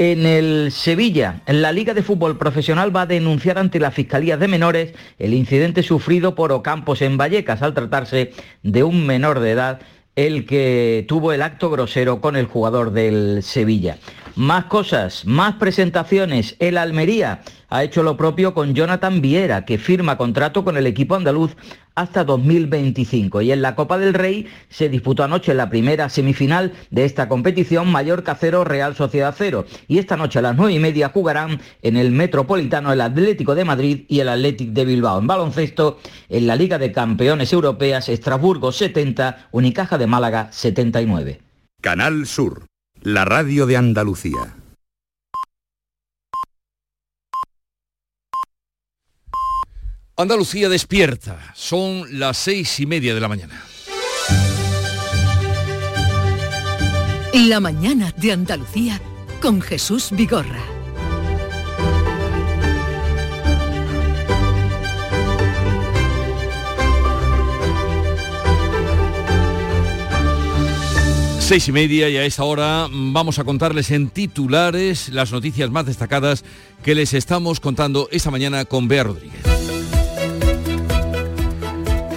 En el Sevilla, la Liga de Fútbol Profesional va a denunciar ante la Fiscalía de Menores el incidente sufrido por Ocampos en Vallecas al tratarse de un menor de edad el que tuvo el acto grosero con el jugador del Sevilla. Más cosas, más presentaciones. El Almería ha hecho lo propio con Jonathan Viera, que firma contrato con el equipo andaluz hasta 2025. Y en la Copa del Rey se disputó anoche la primera semifinal de esta competición, Mallorca 0, Real Sociedad 0. Y esta noche a las 9 y media jugarán en el Metropolitano el Atlético de Madrid y el Atlético de Bilbao. En baloncesto, en la Liga de Campeones Europeas, Estrasburgo 70, Unicaja de Málaga 79. Canal Sur, la radio de Andalucía. Andalucía despierta. Son las seis y media de la mañana. La mañana de Andalucía con Jesús Vigorra. Seis y media y a esta hora vamos a contarles en titulares las noticias más destacadas que les estamos contando esta mañana con Bea Rodríguez.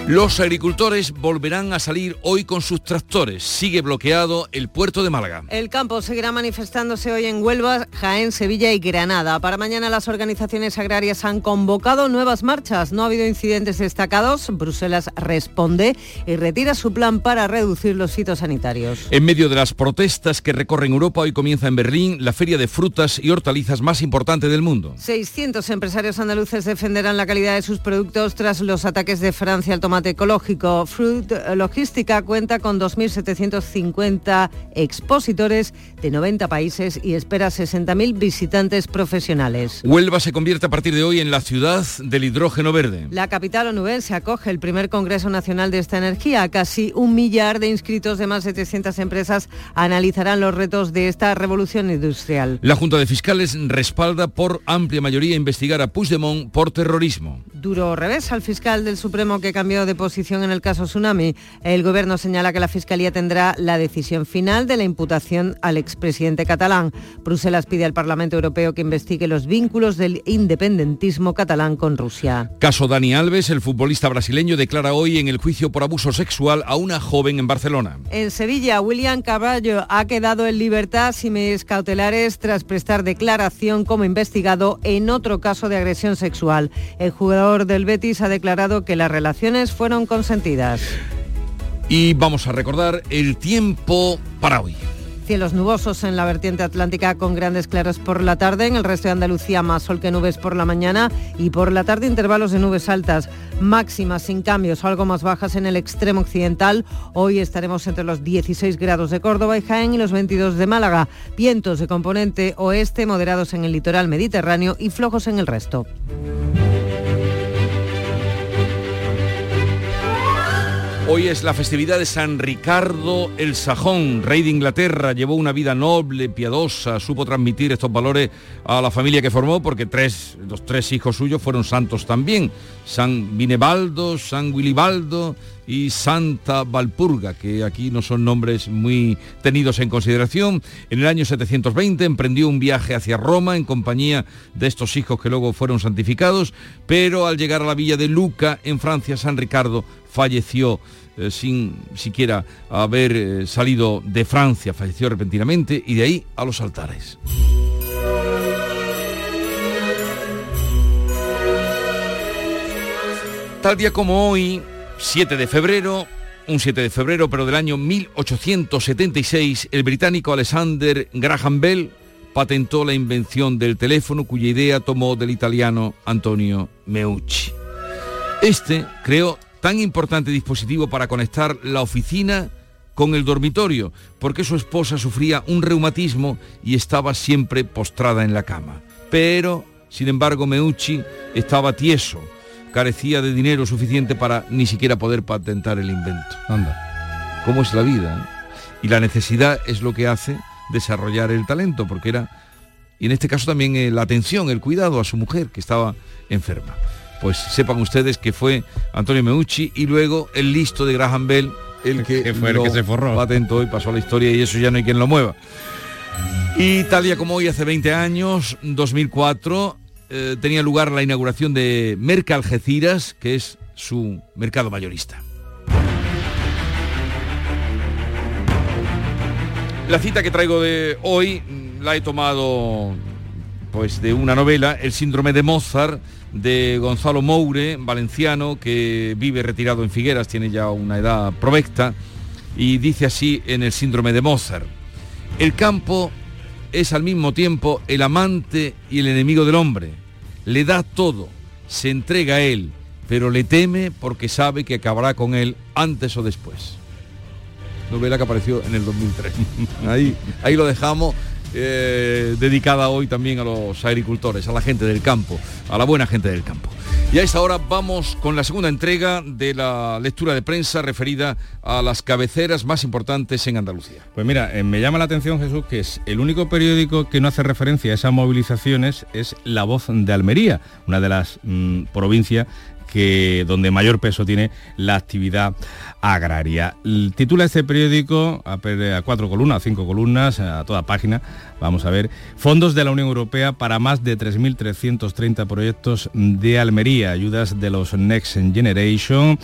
Los agricultores volverán a salir hoy con sus tractores. Sigue bloqueado el puerto de Málaga. El campo seguirá manifestándose hoy en Huelva, Jaén, Sevilla y Granada. Para mañana las organizaciones agrarias han convocado nuevas marchas. No ha habido incidentes destacados. Bruselas responde y retira su plan para reducir los fitosanitarios. En medio de las protestas que recorren Europa, hoy comienza en Berlín la feria de frutas y hortalizas más importante del mundo. 600 empresarios andaluces defenderán la calidad de sus productos tras los ataques de Francia al tomate ecológico. Fruit Logística cuenta con 2.750 expositores de 90 países y espera 60.000 visitantes profesionales. Huelva se convierte a partir de hoy en la ciudad del hidrógeno verde. La capital onubense acoge el primer Congreso Nacional de esta energía. Casi un millar de inscritos de más de 700 empresas analizarán los retos de esta revolución industrial. La Junta de Fiscales respalda por amplia mayoría investigar a Puigdemont por terrorismo. Duro revés al fiscal del Supremo que cambió de posición en el caso Tsunami. El Gobierno señala que la Fiscalía tendrá la decisión final de la imputación al expresidente catalán. Bruselas pide al Parlamento Europeo que investigue los vínculos del independentismo catalán con Rusia. Caso Dani Alves, el futbolista brasileño declara hoy en el juicio por abuso sexual a una joven en Barcelona. En Sevilla, William Caballo ha quedado en libertad sin medidas cautelares tras prestar declaración como investigado en otro caso de agresión sexual. El jugador del Betis ha declarado que las relaciones fueron consentidas. Y vamos a recordar el tiempo para hoy. Cielos nubosos en la vertiente atlántica con grandes claros por la tarde, en el resto de Andalucía más sol que nubes por la mañana y por la tarde intervalos de nubes altas, máximas sin cambios, algo más bajas en el extremo occidental. Hoy estaremos entre los 16 grados de Córdoba y Jaén y los 22 de Málaga. Vientos de componente oeste moderados en el litoral mediterráneo y flojos en el resto. Hoy es la festividad de San Ricardo el Sajón, rey de Inglaterra, llevó una vida noble, piadosa, supo transmitir estos valores a la familia que formó porque tres, los tres hijos suyos fueron santos también, San Vinebaldo, San Wilibaldo y Santa Valpurga, que aquí no son nombres muy tenidos en consideración. En el año 720 emprendió un viaje hacia Roma en compañía de estos hijos que luego fueron santificados, pero al llegar a la villa de Luca, en Francia, San Ricardo falleció eh, sin siquiera haber eh, salido de Francia, falleció repentinamente y de ahí a los altares. Tal día como hoy, 7 de febrero, un 7 de febrero, pero del año 1876, el británico Alexander Graham Bell patentó la invención del teléfono cuya idea tomó del italiano Antonio Meucci. Este creó tan importante dispositivo para conectar la oficina con el dormitorio, porque su esposa sufría un reumatismo y estaba siempre postrada en la cama. Pero, sin embargo, Meucci estaba tieso, carecía de dinero suficiente para ni siquiera poder patentar el invento. Anda, ¿cómo es la vida? eh? Y la necesidad es lo que hace desarrollar el talento, porque era, y en este caso también eh, la atención, el cuidado a su mujer que estaba enferma. Pues sepan ustedes que fue Antonio Meucci y luego el listo de Graham Bell el que, Que fue el lo que se forró. patentó y pasó a la historia y eso ya no hay quien lo mueva. Y tal día como hoy, hace 20 años, 2004, eh, tenía lugar la inauguración de Merca Algeciras, que es su mercado mayorista. La cita que traigo de hoy mm, la he tomado pues de una novela, El síndrome de Mozart, de Gonzalo Moure, valenciano, que vive retirado en Figueras, tiene ya una edad provecta, y dice así en El síndrome de Mozart. El campo es al mismo tiempo el amante y el enemigo del hombre. Le da todo, se entrega a él, pero le teme porque sabe que acabará con él antes o después. Novela que apareció en el 2003. ahí, ahí lo dejamos. Eh, dedicada hoy también a los agricultores, a la gente del campo, a la buena gente del campo. Y a esta hora vamos con la segunda entrega de la lectura de prensa referida a las cabeceras más importantes en Andalucía. Pues mira, eh, me llama la atención Jesús que es el único periódico que no hace referencia a esas movilizaciones es La Voz de Almería, una de las mm, provincias que donde mayor peso tiene la actividad agraria. L- Titula este periódico a, cuatro columnas, cinco columnas, a toda página, vamos a ver, fondos de la Unión Europea para más de 3.330 proyectos de Almería, ayudas de los Next Generation,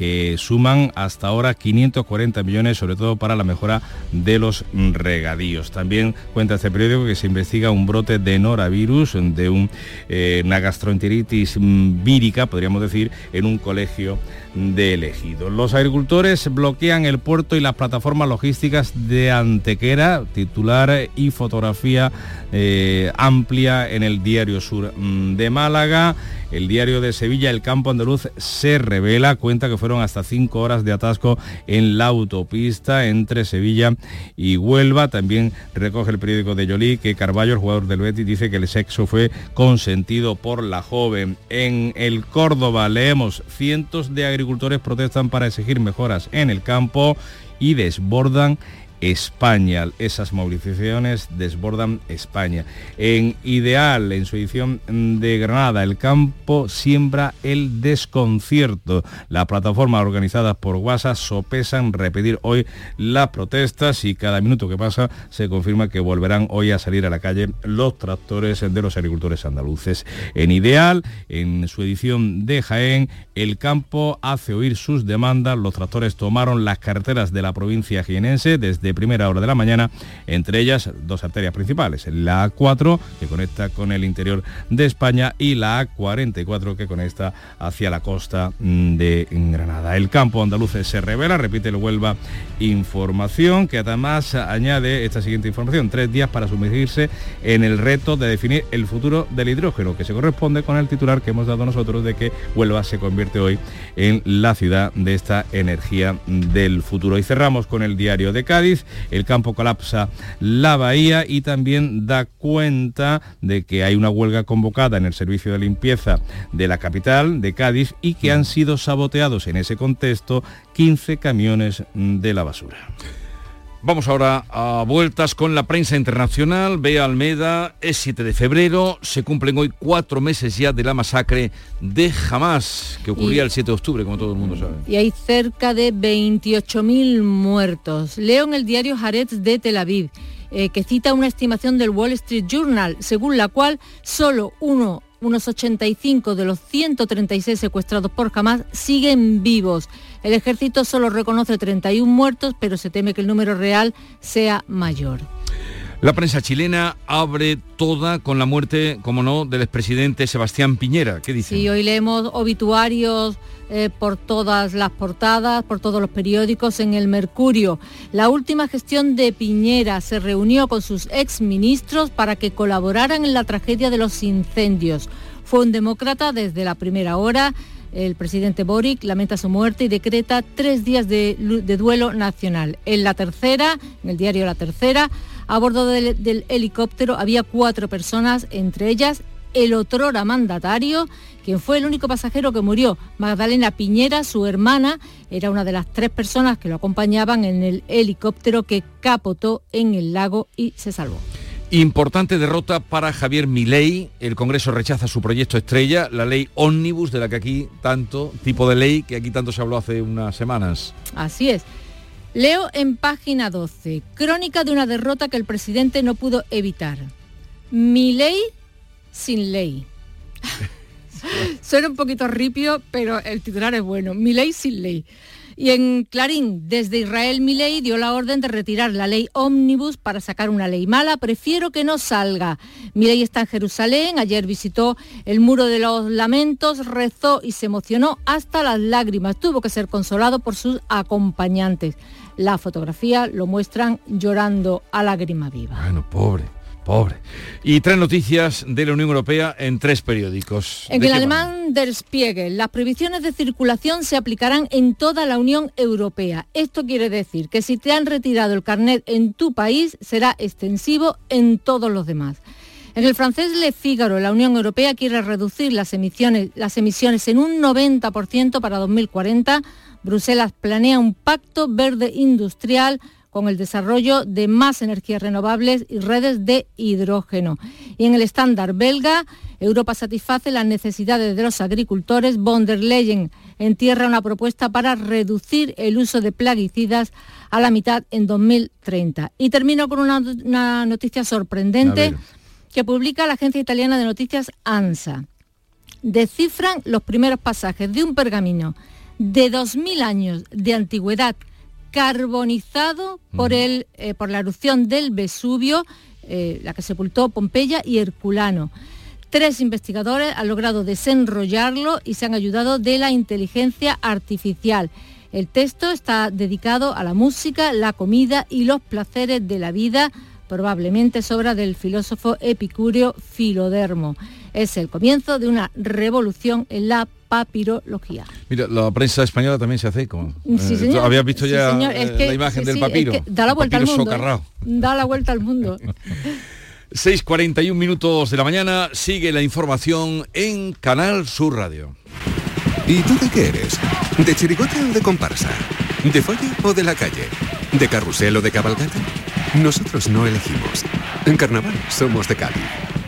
que suman hasta ahora 540 millones, sobre todo para la mejora de los regadíos. También cuenta este periódico que se investiga un brote de norovirus, de eh, una gastroenteritis mm, vírica, podríamos decir, en un colegio de elegidos. Los agricultores bloquean el puerto y las plataformas logísticas de Antequera, titular y fotografía eh, amplia en el Diario Sur mm, de Málaga. El diario de Sevilla, El Campo Andaluz, se revela, cuenta que fueron hasta cinco horas de atasco en la autopista entre Sevilla y Huelva. También recoge el periódico de Yolí que Carballo, el jugador del Betis, dice que el sexo fue consentido por la joven. En el Córdoba leemos, cientos de agricultores protestan para exigir mejoras en el campo y desbordan España. Esas movilizaciones desbordan España. En Ideal, en su edición de Granada, el campo siembra el desconcierto. Las plataformas organizadas por WhatsApp sopesan repetir hoy las protestas y cada minuto que pasa se confirma que volverán hoy a salir a la calle los tractores de los agricultores andaluces. En Ideal, en su edición de Jaén, el campo hace oír sus demandas. Los tractores tomaron las carreteras de la provincia jienense desde primera hora de la mañana, entre ellas dos arterias principales, la A4 que conecta con el interior de España y la A44 que conecta hacia la costa mm, de Granada. El campo andaluz se revela, repite el Huelva Información, que además añade esta siguiente información, tres días para sumergirse en el reto de definir el futuro del hidrógeno, que se corresponde con el titular que hemos dado nosotros de que Huelva se convierte hoy en la ciudad de esta energía del futuro. Y cerramos con el diario de Cádiz, el campo colapsa la bahía y también da cuenta de que hay una huelga convocada en el servicio de limpieza de la capital de Cádiz y que han sido saboteados en ese contexto 15 camiones de la basura. Vamos ahora a vueltas con la prensa internacional. Bea Almeda, es 7 de febrero, se cumplen hoy cuatro meses ya de la masacre de Hamas, que ocurría Y- el 7 de octubre, como todo el mundo sabe. y hay cerca de 28.000 muertos. Leo en el diario Haaretz de Tel Aviv, eh, que cita una estimación del Wall Street Journal, según la cual solo uno, unos 85 de los 136 secuestrados por Hamas siguen vivos. El ejército solo reconoce 31 muertos, pero se teme que el número real sea mayor. La prensa chilena abre toda con la muerte, como no, del expresidente Sebastián Piñera. ¿Qué dice? Sí, hoy leemos obituarios eh, por todas las portadas, por todos los periódicos en el Mercurio. La última gestión de Piñera se reunió con sus exministros para que colaboraran en la tragedia de los incendios. Fue un demócrata desde la primera hora. El presidente Boric lamenta su muerte y decreta tres días de, duelo nacional. En la tercera, en el diario La Tercera, a bordo del, del helicóptero había cuatro personas, entre ellas el otrora mandatario, quien fue el único pasajero que murió. Magdalena Piñera, su hermana, era una de las tres personas que lo acompañaban en el helicóptero que capotó en el lago y se salvó. Importante derrota para Javier Milei. El Congreso rechaza su proyecto estrella, la ley Omnibus, de la que aquí tanto, tipo de ley que aquí tanto se habló hace unas semanas. Así es. Leo en página 12, crónica de una derrota que el presidente no pudo evitar. Mi ley sin ley. Suena un poquito ripio, pero el titular es bueno. Mi ley sin ley. Y en Clarín, desde Israel Milei dio la orden de retirar la ley Omnibus para sacar una ley mala. Prefiero que no salga. Milei está en Jerusalén, ayer visitó el Muro de los Lamentos, rezó y se emocionó hasta las lágrimas. Tuvo que ser consolado por sus acompañantes. La fotografía lo muestran llorando a lágrima viva. Bueno, pobre. Pobre. Y tres noticias de la Unión Europea en tres periódicos. En el alemán Der Spiegel, las prohibiciones de circulación se aplicarán en toda la Unión Europea. Esto quiere decir que si te han retirado el carnet en tu país, será extensivo en todos los demás. En el francés Le Figaro, la Unión Europea quiere reducir las emisiones, las emisiones en un 90% para 2040 Bruselas planea un pacto verde industrial con el desarrollo de más energías renovables y redes de hidrógeno. Y en el estándar belga, Europa satisface las necesidades de los agricultores. Von der Leyen entierra una propuesta para reducir el uso de plaguicidas a la mitad en 2030. Y termino con una, una noticia sorprendente que publica la agencia italiana de noticias ANSA. Descifran los primeros pasajes de un pergamino de 2.000 años de antigüedad carbonizado por, el, eh, por la erupción del Vesubio, eh, la que sepultó Pompeya y Herculano. Tres investigadores han logrado desenrollarlo y se han ayudado de la inteligencia artificial. El texto está dedicado a la música, la comida y los placeres de la vida, probablemente es obra del filósofo epicúreo Filodermo. Es el comienzo de una revolución en la papirología. Mira, la prensa española también se hace como... Sí, eh, ¿Habías visto ya eh, la imagen del papiro? da la vuelta al mundo. ¿eh? Da la vuelta al mundo. 6.41 minutos de la mañana, sigue la información en Canal Sur Radio. ¿Y tú de qué eres? ¿De chirigote o de comparsa? ¿De folle o de la calle? ¿De carrusel o de cabalgata? Nosotros no elegimos. En carnaval somos de Cádiz.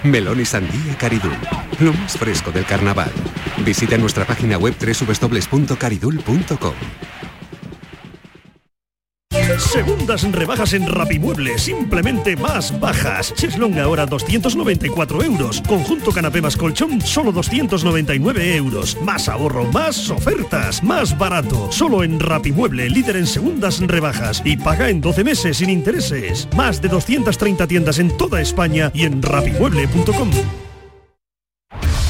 Melón y sandía Caridul. Lo más fresco del carnaval. Visita nuestra página web www.caridul.com. Segundas rebajas en Rapimueble, simplemente más bajas. Cheslong ahora 294 euros. Conjunto canapé más colchón, solo 299 euros. Más ahorro, más ofertas, más barato. Solo en Rapimueble, líder en segundas rebajas. Y paga en 12 meses sin intereses. Más de 230 tiendas en toda España y en rapimueble.com.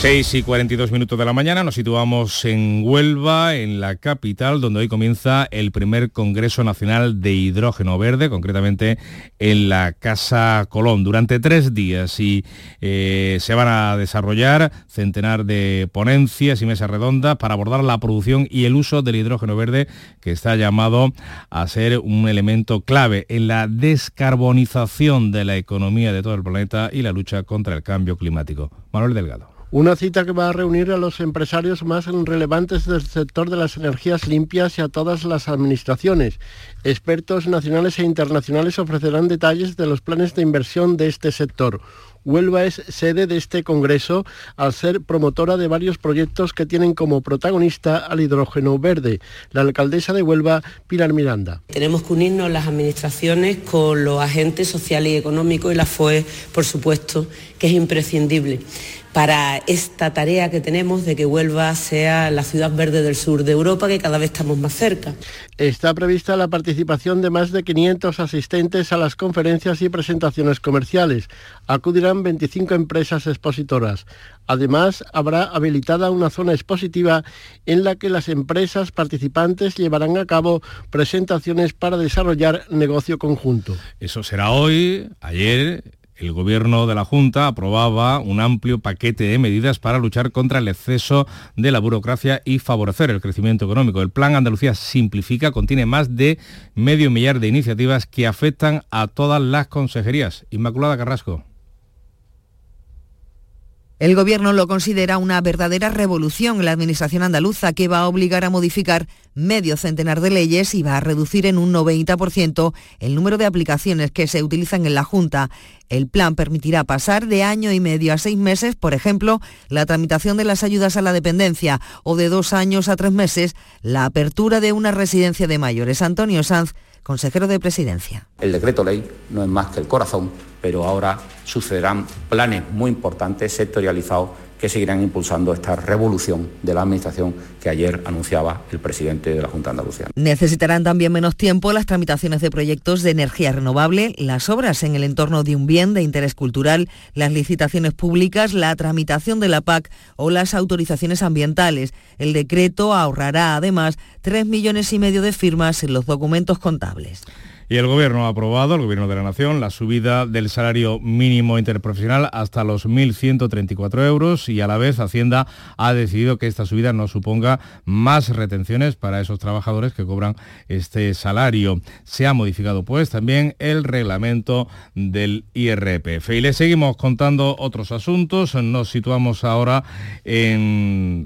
6 y 42 minutos de la mañana nos situamos en Huelva, en la capital, donde hoy comienza el primer Congreso Nacional de Hidrógeno Verde, concretamente en la Casa Colón, durante tres días y eh, se van a desarrollar centenar de ponencias y mesas redondas para abordar la producción y el uso del hidrógeno verde, que está llamado a ser un elemento clave en la descarbonización de la economía de todo el planeta y la lucha contra el cambio climático. Manuel Delgado. Una cita que va a reunir a los empresarios más relevantes del sector de las energías limpias y a todas las administraciones. Expertos nacionales e internacionales ofrecerán detalles de los planes de inversión de este sector. Huelva es sede de este Congreso al ser promotora de varios proyectos que tienen como protagonista al hidrógeno verde. La alcaldesa de Huelva, Pilar Miranda. Tenemos que unirnos las administraciones con los agentes sociales y económicos y la FOE, por supuesto, que es imprescindible para esta tarea que tenemos de que Huelva sea la ciudad verde del sur de Europa, que cada vez estamos más cerca. Está prevista la participación de más de 500 asistentes a las conferencias y presentaciones comerciales. Acudirán 25 empresas expositoras. Además, habrá habilitada una zona expositiva en la que las empresas participantes llevarán a cabo presentaciones para desarrollar negocio conjunto. Eso será hoy, ayer el gobierno de la Junta aprobaba un amplio paquete de medidas para luchar contra el exceso de la burocracia y favorecer el crecimiento económico. El Plan Andalucía Simplifica contiene más de medio millar de iniciativas que afectan a todas las consejerías. Inmaculada Carrasco. El Gobierno lo considera una verdadera revolución la Administración andaluza que va a obligar a modificar medio centenar de leyes y va a reducir en un 90% el número de aplicaciones que se utilizan en la Junta. El plan permitirá pasar de año y medio a seis meses, por ejemplo, la tramitación de las ayudas a la dependencia o de dos años a tres meses la apertura de una residencia de mayores. Antonio Sanz, consejero de Presidencia. El decreto ley no es más que el corazón, pero ahora sucederán planes muy importantes sectorializados que seguirán impulsando esta revolución de la Administración que ayer anunciaba el presidente de la Junta de Andalucía. Necesitarán también menos tiempo las tramitaciones de proyectos de energía renovable, las obras en el entorno de un bien de interés cultural, las licitaciones públicas, la tramitación de la PAC o las autorizaciones ambientales. El decreto ahorrará además 3 millones y medio de firmas en los documentos contables. Y el Gobierno ha aprobado, el Gobierno de la Nación, la subida del salario mínimo interprofesional hasta los 1.134 euros y a la vez Hacienda ha decidido que esta subida no suponga más retenciones para esos trabajadores que cobran este salario. Se ha modificado pues también el reglamento del IRPF. Y le seguimos contando otros asuntos. Nos situamos ahora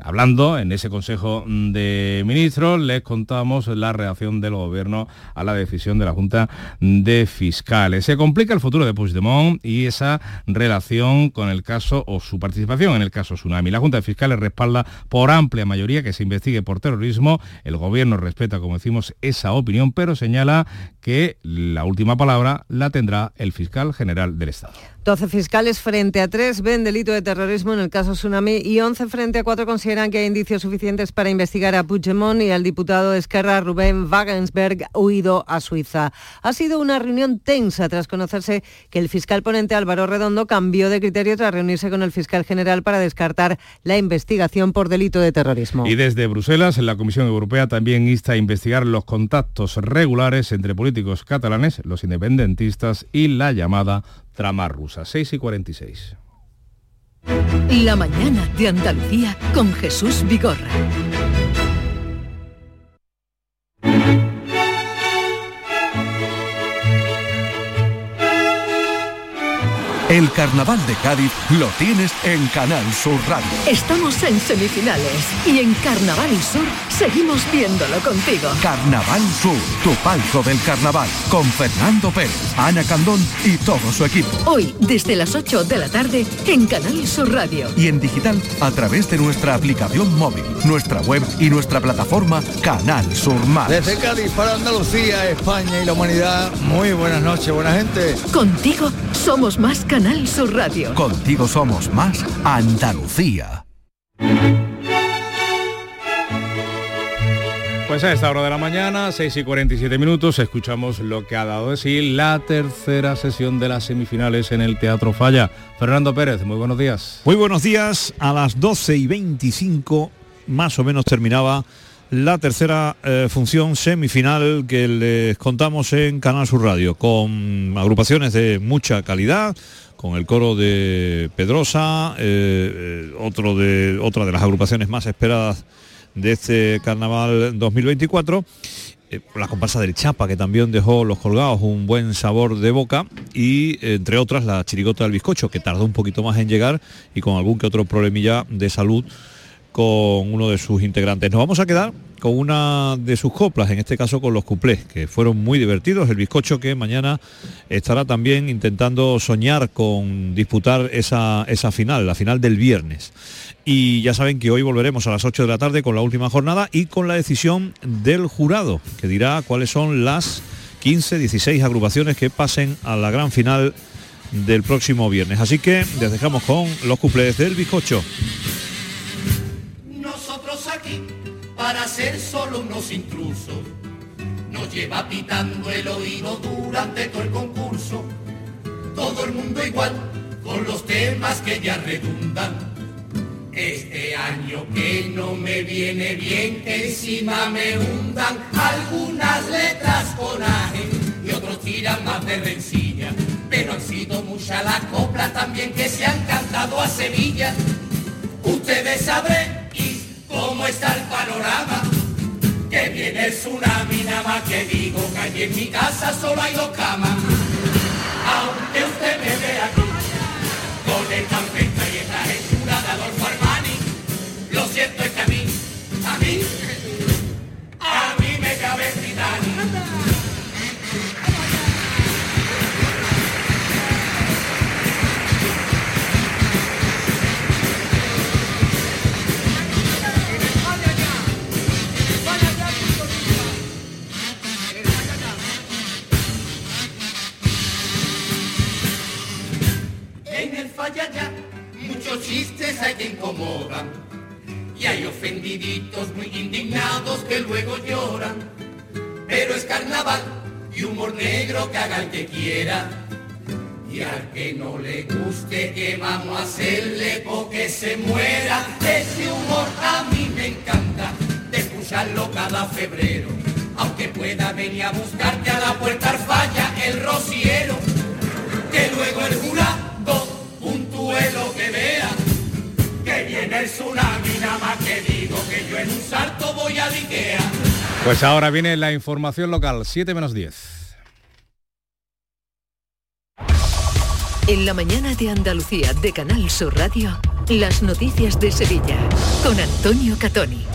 hablando en ese Consejo de Ministros. Les contamos la reacción del Gobierno a la decisión de la Junta de Fiscales. Se complica el futuro de Puigdemont y esa relación con el caso o su participación en el caso Tsunami. La Junta de Fiscales respalda por amplia mayoría que se investigue por terrorismo. El gobierno respeta, como decimos, esa opinión, pero señala que la última palabra la tendrá el fiscal general del Estado. 12 fiscales frente a 3 ven delito de terrorismo en el caso Tsunami y 11 frente a 4 consideran que hay indicios suficientes para investigar a Puigdemont y al diputado de Esquerra Rubén Wagensberg huido a Suiza. Ha sido una reunión tensa tras conocerse que el fiscal ponente Álvaro Redondo cambió de criterio tras reunirse con el fiscal general para descartar la investigación por delito de terrorismo. Y desde Bruselas, la Comisión Europea también insta a investigar los contactos regulares entre políticos catalanes, los independentistas y la llamada trama rusa. 6 y 46. La mañana de Andalucía con Jesús Vigorra. El carnaval de Cádiz lo tienes en Canal Sur Radio. Estamos en semifinales y en Carnaval Sur seguimos viéndolo contigo. Carnaval Sur, tu palco del carnaval, con Fernando Pérez, Ana Candón y todo su equipo. Hoy, desde las 8 de la tarde, en Canal Sur Radio. Y en digital a través de nuestra aplicación móvil, nuestra web y nuestra plataforma Canal Sur Más. Desde Cádiz para Andalucía, España y la humanidad, muy buenas noches, buena gente. Contigo somos más Canal Sur Radio. Contigo somos más Andalucía. Pues a esta hora de la mañana, 6 y 47 minutos, escuchamos lo que ha dado de sí la tercera sesión de las semifinales en el Teatro Falla. Fernando Pérez, muy buenos días. Muy buenos días. A las 12 y 25 más o menos terminaba la tercera eh, función semifinal que les contamos en Canal Sur Radio, con agrupaciones de mucha calidad, con el coro de Pedrosa, eh, eh, otro de, otra de las agrupaciones más esperadas de este carnaval 2024. Eh, la comparsa del Chapa, que también dejó los colgados un buen sabor de boca, y entre otras la chirigota del bizcocho, que tardó un poquito más en llegar y con algún que otro problemilla de salud con uno de sus integrantes. Nos vamos a quedar con una de sus coplas, en este caso con los cuplés, que fueron muy divertidos. El bizcocho que mañana estará también intentando soñar con disputar esa, esa final, la final del viernes. Y ya saben que hoy volveremos a las 8 de la tarde con la última jornada y con la decisión del jurado, que dirá cuáles son las 15, 16 agrupaciones que pasen a la gran final del próximo viernes. Así que les dejamos con los cuplés del bizcocho. Para ser solo unos intrusos. Nos lleva pitando el oído durante todo el concurso. Todo el mundo igual, con los temas que ya redundan. Este año que no me viene bien, encima me hundan algunas letras coraje y otros tiran más de rencilla. Pero han sido muchas las coplas también que se han cantado a Sevilla. Ustedes sabrán cómo está el panorama. Que viene el tsunami, nada más que digo que allí en mi casa solo hay dos camas. Aunque usted me vea aquí, con esta fecha negro que haga el que quiera. Y al que no le guste, que vamos a hacerle porque se muera? Ese humor a mí me encanta, de escucharlo cada febrero. Aunque pueda venir a buscarte a la puerta falla el rociero. Que luego el jurado puntúe lo que vea. Que viene el tsunami, nada más que digo que yo en un salto voy a Ikea. Pues ahora viene la información local, 7 menos 10. En la mañana de Andalucía de Canal Sur Radio, las noticias de Sevilla con Antonio Catoni.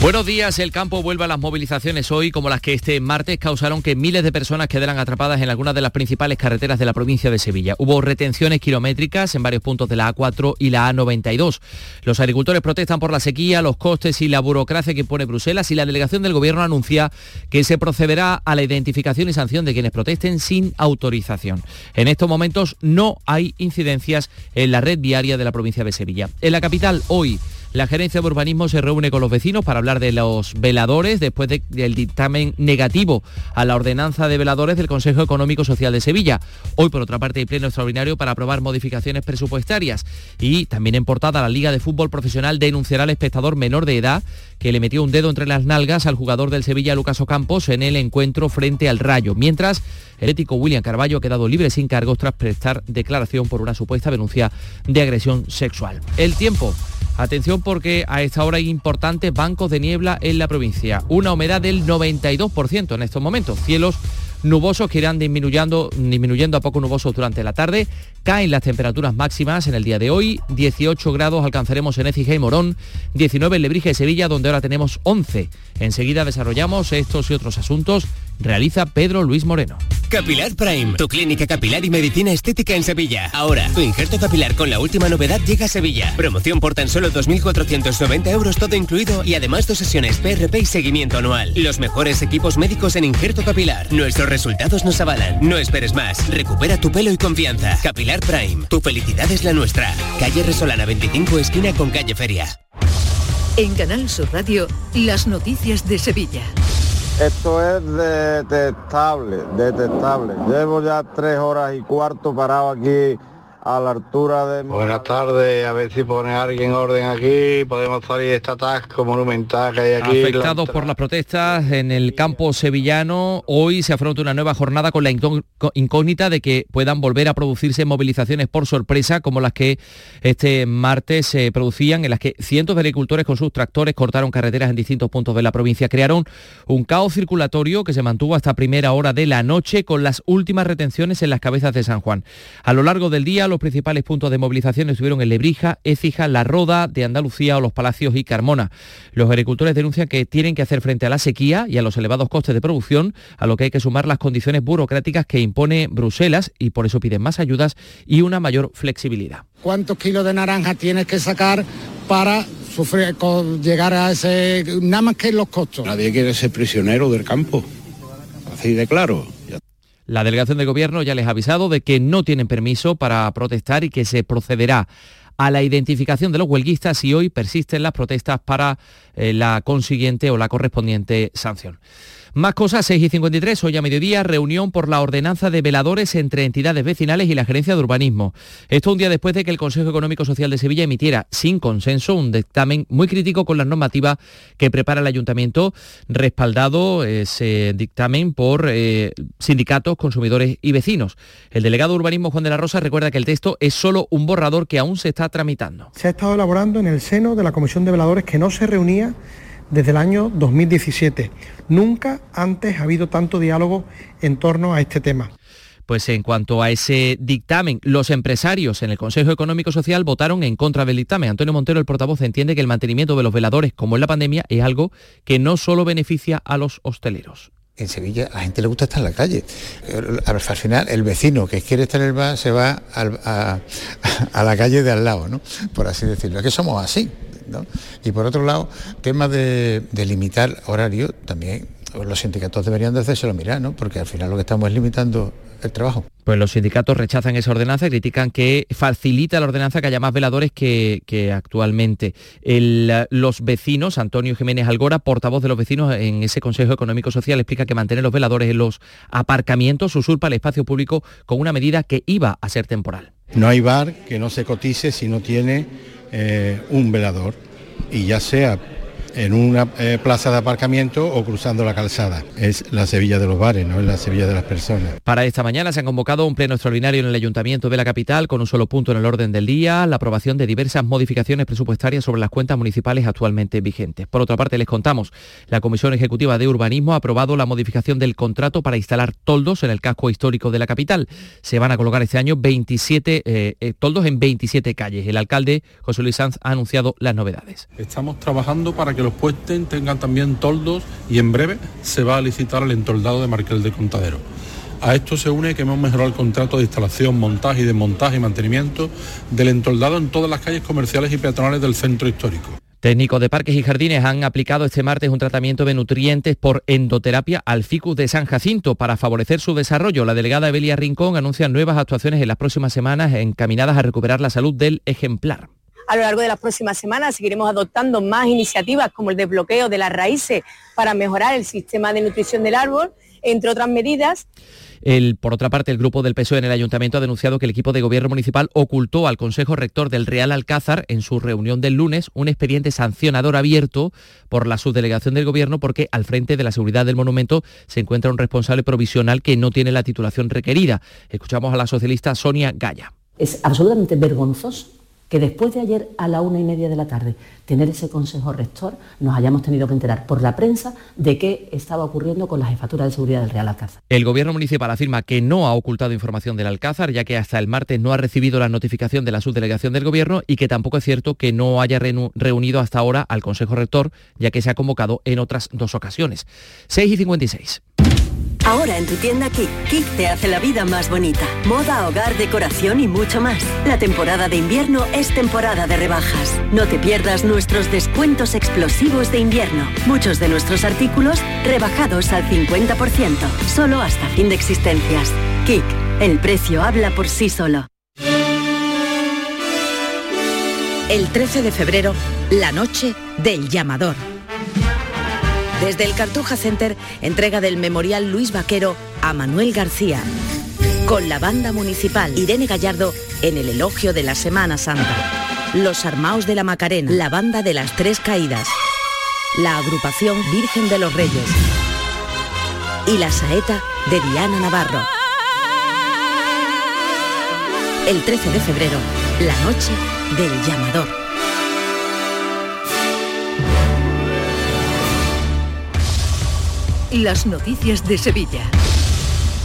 Buenos días, el campo vuelve a las movilizaciones hoy, como las que este martes causaron que miles de personas quedaran atrapadas en algunas de las principales carreteras de la provincia de Sevilla. Hubo retenciones kilométricas en varios puntos de la A4 y la A92. Los agricultores protestan por la sequía, los costes y la burocracia que impone Bruselas y la delegación del gobierno anuncia que se procederá a la identificación y sanción de quienes protesten sin autorización. En estos momentos no hay incidencias en la red viaria de la provincia de Sevilla. En la capital hoy la gerencia de urbanismo se reúne con los vecinos para hablar de los veladores después del dictamen negativo a la ordenanza de veladores del Consejo Económico Social de Sevilla. Hoy, por otra parte, hay pleno extraordinario para aprobar modificaciones presupuestarias. Y también en portada, la Liga de Fútbol Profesional denunciará al espectador menor de edad que le metió un dedo entre las nalgas al jugador del Sevilla, Lucas Ocampos, en el encuentro frente al Rayo. Mientras, el ético William Carballo ha quedado libre sin cargos tras prestar declaración por una supuesta denuncia de agresión sexual. El tiempo. Atención porque a esta hora hay importantes bancos de niebla en la provincia. Una humedad del 92% en estos momentos. Cielos nubosos que irán disminuyendo, disminuyendo a poco nubosos durante la tarde. Caen las temperaturas máximas en el día de hoy. 18 grados alcanzaremos en Écija y Morón, 19 en Lebrija y Sevilla, donde ahora tenemos 11. Enseguida desarrollamos estos y otros asuntos. Realiza Pedro Luis Moreno. Capilar Prime, tu clínica capilar y medicina estética en Sevilla. Ahora, tu injerto capilar con la última novedad llega a Sevilla. Promoción por tan solo 2.490 euros todo incluido y además dos sesiones PRP y seguimiento anual. Los mejores equipos médicos en injerto capilar. Nuestros resultados nos avalan. No esperes más. Recupera tu pelo y confianza. Capilar Prime, tu felicidad es la nuestra. Calle Resolana 25, esquina con calle Feria. En Canal Sur Radio, las noticias de Sevilla. Esto es detestable, detestable. Llevo ya tres horas y cuarto parado aquí a la altura de... Buenas tardes, a ver si pone alguien orden aquí, podemos salir de este atasco monumental que hay aquí. Afectados por las protestas en el campo sevillano, hoy se afronta una nueva jornada con la incógnita de que puedan volver a producirse movilizaciones por sorpresa, como las que este martes se producían, en las que cientos de agricultores con sus tractores cortaron carreteras en distintos puntos de la provincia. Crearon un caos circulatorio que se mantuvo hasta primera hora de la noche con las últimas retenciones en las cabezas de San Juan. A lo largo del día, los principales puntos de movilización estuvieron en Lebrija, Écija, La Roda de Andalucía o Los Palacios y Carmona. Los agricultores denuncian que tienen que hacer frente a la sequía y a los elevados costes de producción, a lo que hay que sumar las condiciones burocráticas que impone Bruselas y por eso piden más ayudas y una mayor flexibilidad. ¿Cuántos kilos de naranja tienes que sacar para sufrir, llegar a ese... nada más que los costos? Nadie quiere ser prisionero del campo, así de claro. La delegación de gobierno ya les ha avisado de que no tienen permiso para protestar y que se procederá a la identificación de los huelguistas y hoy persisten las protestas para eh, la consiguiente o la correspondiente sanción. Más cosas, 6 y 53, hoy a mediodía, reunión por la ordenanza de veladores entre entidades vecinales y la gerencia de urbanismo. Esto un día después de que el Consejo Económico Social de Sevilla emitiera, sin consenso, un dictamen muy crítico con las normativas que prepara el ayuntamiento, respaldado ese dictamen por eh, sindicatos, consumidores y vecinos. El delegado de urbanismo Juan de la Rosa recuerda que el texto es solo un borrador que aún se está tramitando. Se ha estado elaborando en el seno de la Comisión de Veladores que no se reunía desde el año 2017. Nunca antes ha habido tanto diálogo en torno a este tema. Pues en cuanto a ese dictamen, los empresarios en el Consejo Económico Social votaron en contra del dictamen. Antonio Montero, el portavoz, entiende que el mantenimiento de los veladores, como en la pandemia, es algo que no solo beneficia a los hosteleros en Sevilla a la gente le gusta estar en la calle. Al final, el vecino que quiere estar en el bar se va a, la calle de al lado, ¿no? Por así decirlo. Es que somos así. Y por otro lado, temas de, limitar horario, también los sindicatos deberían de hacérselo mirar, ¿no? Porque al final lo que estamos es limitando el trabajo. Pues los sindicatos rechazan esa ordenanza y critican que facilita la ordenanza que haya más veladores que, actualmente. los vecinos, Antonio Jiménez Algora, portavoz de los vecinos en ese Consejo Económico Social, explica que mantener los veladores en los aparcamientos usurpa el espacio público con una medida que iba a ser temporal. No hay bar que no se cotice si no tiene eh, un velador y ya sea en una eh, plaza de aparcamiento o cruzando la calzada. Es la Sevilla de los bares, no es la Sevilla de las personas. Para esta mañana se han convocado un pleno extraordinario en el Ayuntamiento de la capital con un solo punto en el orden del día, la aprobación de diversas modificaciones presupuestarias sobre las cuentas municipales actualmente vigentes. Por otra parte, les contamos, la Comisión Ejecutiva de Urbanismo ha aprobado la modificación del contrato para instalar toldos en el casco histórico de la capital. Se van a colocar este año 27 eh, eh, toldos en 27 calles. El alcalde José Luis Sanz ha anunciado las novedades. Estamos trabajando para que que los puesten tengan también toldos y en breve se va a licitar el entoldado de Marquel de Contadero. A esto se une que hemos mejorado el contrato de instalación, montaje y desmontaje y mantenimiento del entoldado en todas las calles comerciales y peatonales del centro histórico. Técnicos de parques y jardines han aplicado este martes un tratamiento de nutrientes por endoterapia al ficus de San Jacinto para favorecer su desarrollo. La delegada Evelia Rincón anuncia nuevas actuaciones en las próximas semanas encaminadas a recuperar la salud del ejemplar. A lo largo de las próximas semanas seguiremos adoptando más iniciativas como el desbloqueo de las raíces para mejorar el sistema de nutrición del árbol, entre otras medidas. por otra parte, el grupo del PSOE en el ayuntamiento ha denunciado que el equipo de gobierno municipal ocultó al Consejo Rector del Real Alcázar en su reunión del lunes un expediente sancionador abierto por la subdelegación del gobierno porque al frente de la seguridad del monumento se encuentra un responsable provisional que no tiene la titulación requerida. Escuchamos a la socialista Sonia Gaya. Es absolutamente vergonzoso que después de ayer a la una y media de la tarde tener ese consejo rector, nos hayamos tenido que enterar por la prensa de qué estaba ocurriendo con la jefatura de seguridad del Real Alcázar. El gobierno municipal afirma que no ha ocultado información del Alcázar, ya que hasta el martes no ha recibido la notificación de la subdelegación del gobierno y que tampoco es cierto que no haya reunido hasta ahora al consejo rector, ya que se ha convocado en otras dos ocasiones. 6 y 56. Ahora en tu tienda Kik, Kik te hace la vida más bonita. Moda, hogar, decoración y mucho más. La temporada de invierno es temporada de rebajas. No te pierdas nuestros descuentos explosivos de invierno. Muchos de nuestros artículos rebajados al 50%, solo hasta fin de existencias. Kik, el precio habla por sí solo. El 13 de febrero, la noche del llamador desde el Cartuja Center, entrega del Memorial Luis Vaquero a Manuel García. Con la banda municipal Irene Gallardo en el elogio de la Semana Santa. Los Armaos de la Macarena, la banda de las Tres Caídas. La agrupación Virgen de los Reyes. Y la saeta de Diana Navarro. El 13 de febrero, la noche del llamador. Las noticias de Sevilla.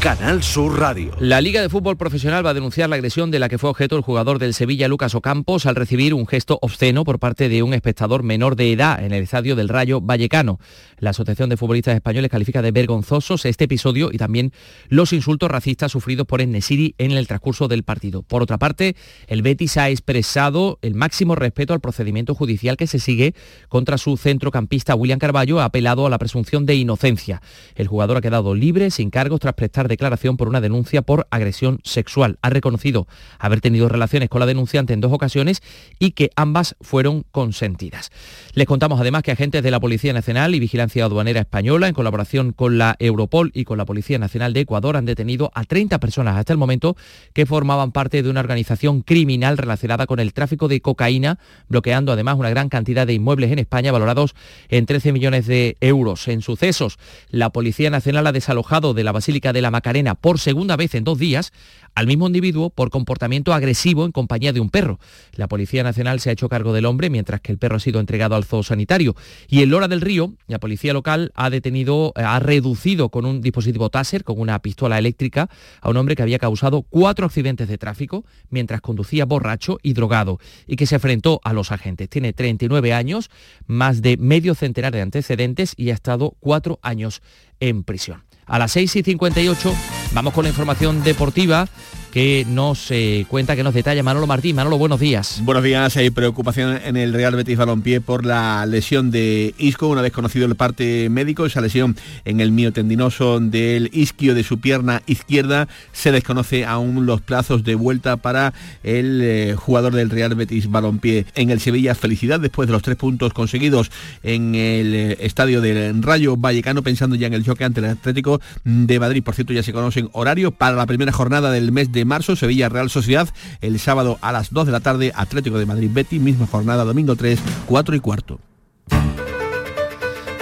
Canal Sur Radio. La Liga de Fútbol Profesional va a denunciar la agresión de la que fue objeto el jugador del Sevilla Lucas Ocampos al recibir un gesto obsceno por parte de un espectador menor de edad en el estadio del Rayo Vallecano. La Asociación de Futbolistas Españoles califica de vergonzosos este episodio y también los insultos racistas sufridos por Enesiri en el transcurso del partido. Por otra parte, el Betis ha expresado el máximo respeto al procedimiento judicial que se sigue contra su centrocampista William Carballo, apelado a la presunción de inocencia. El jugador ha quedado libre sin cargos tras prestar declaración por una denuncia por agresión sexual. Ha reconocido haber tenido relaciones con la denunciante en dos ocasiones y que ambas fueron consentidas. Les contamos además que agentes de la Policía Nacional y Vigilancia Aduanera Española, en colaboración con la Europol y con la Policía Nacional de Ecuador, han detenido a 30 personas hasta el momento que formaban parte de una organización criminal relacionada con el tráfico de cocaína, bloqueando además una gran cantidad de inmuebles en España valorados en 13 millones de euros. En sucesos, la Policía Nacional ha desalojado de la Basílica de la Macarena por segunda vez en dos días al mismo individuo por comportamiento agresivo en compañía de un perro. La Policía Nacional se ha hecho cargo del hombre mientras que el perro ha sido entregado al zoo sanitario. Y en Lora del Río, la policía local ha detenido, ha reducido con un dispositivo Taser, con una pistola eléctrica, a un hombre que había causado cuatro accidentes de tráfico mientras conducía borracho y drogado y que se enfrentó a los agentes. Tiene 39 años, más de medio centenar de antecedentes y ha estado cuatro años en prisión. A las 6 y 58 vamos con la información deportiva que nos eh, cuenta, que nos detalla Manolo Martín. Manolo, buenos días. Buenos días. Hay preocupación en el Real Betis Balompié por la lesión de Isco, una vez conocido el parte médico, esa lesión en el miotendinoso del isquio de su pierna izquierda. Se desconoce aún los plazos de vuelta para el eh, jugador del Real Betis Balompié. En el Sevilla, felicidad después de los tres puntos conseguidos en el eh, estadio del Rayo Vallecano, pensando ya en el choque ante el Atlético de Madrid. Por cierto, ya se conocen horarios para la primera jornada del mes de marzo, Sevilla Real Sociedad, el sábado a las 2 de la tarde, Atlético de Madrid Betty, misma jornada domingo 3, 4 y cuarto.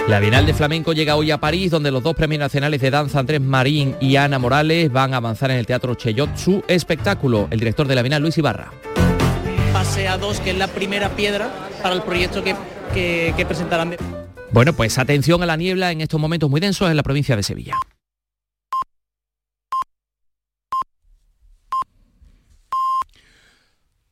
La Bienal de Flamenco llega hoy a París, donde los dos premios nacionales de danza, Andrés Marín y Ana Morales, van a avanzar en el Teatro Cheyot su espectáculo. El director de la Bienal, Luis Ibarra. Pase a dos, que es la primera piedra para el proyecto que, que, que presentarán. Bueno, pues atención a la niebla en estos momentos muy densos en la provincia de Sevilla.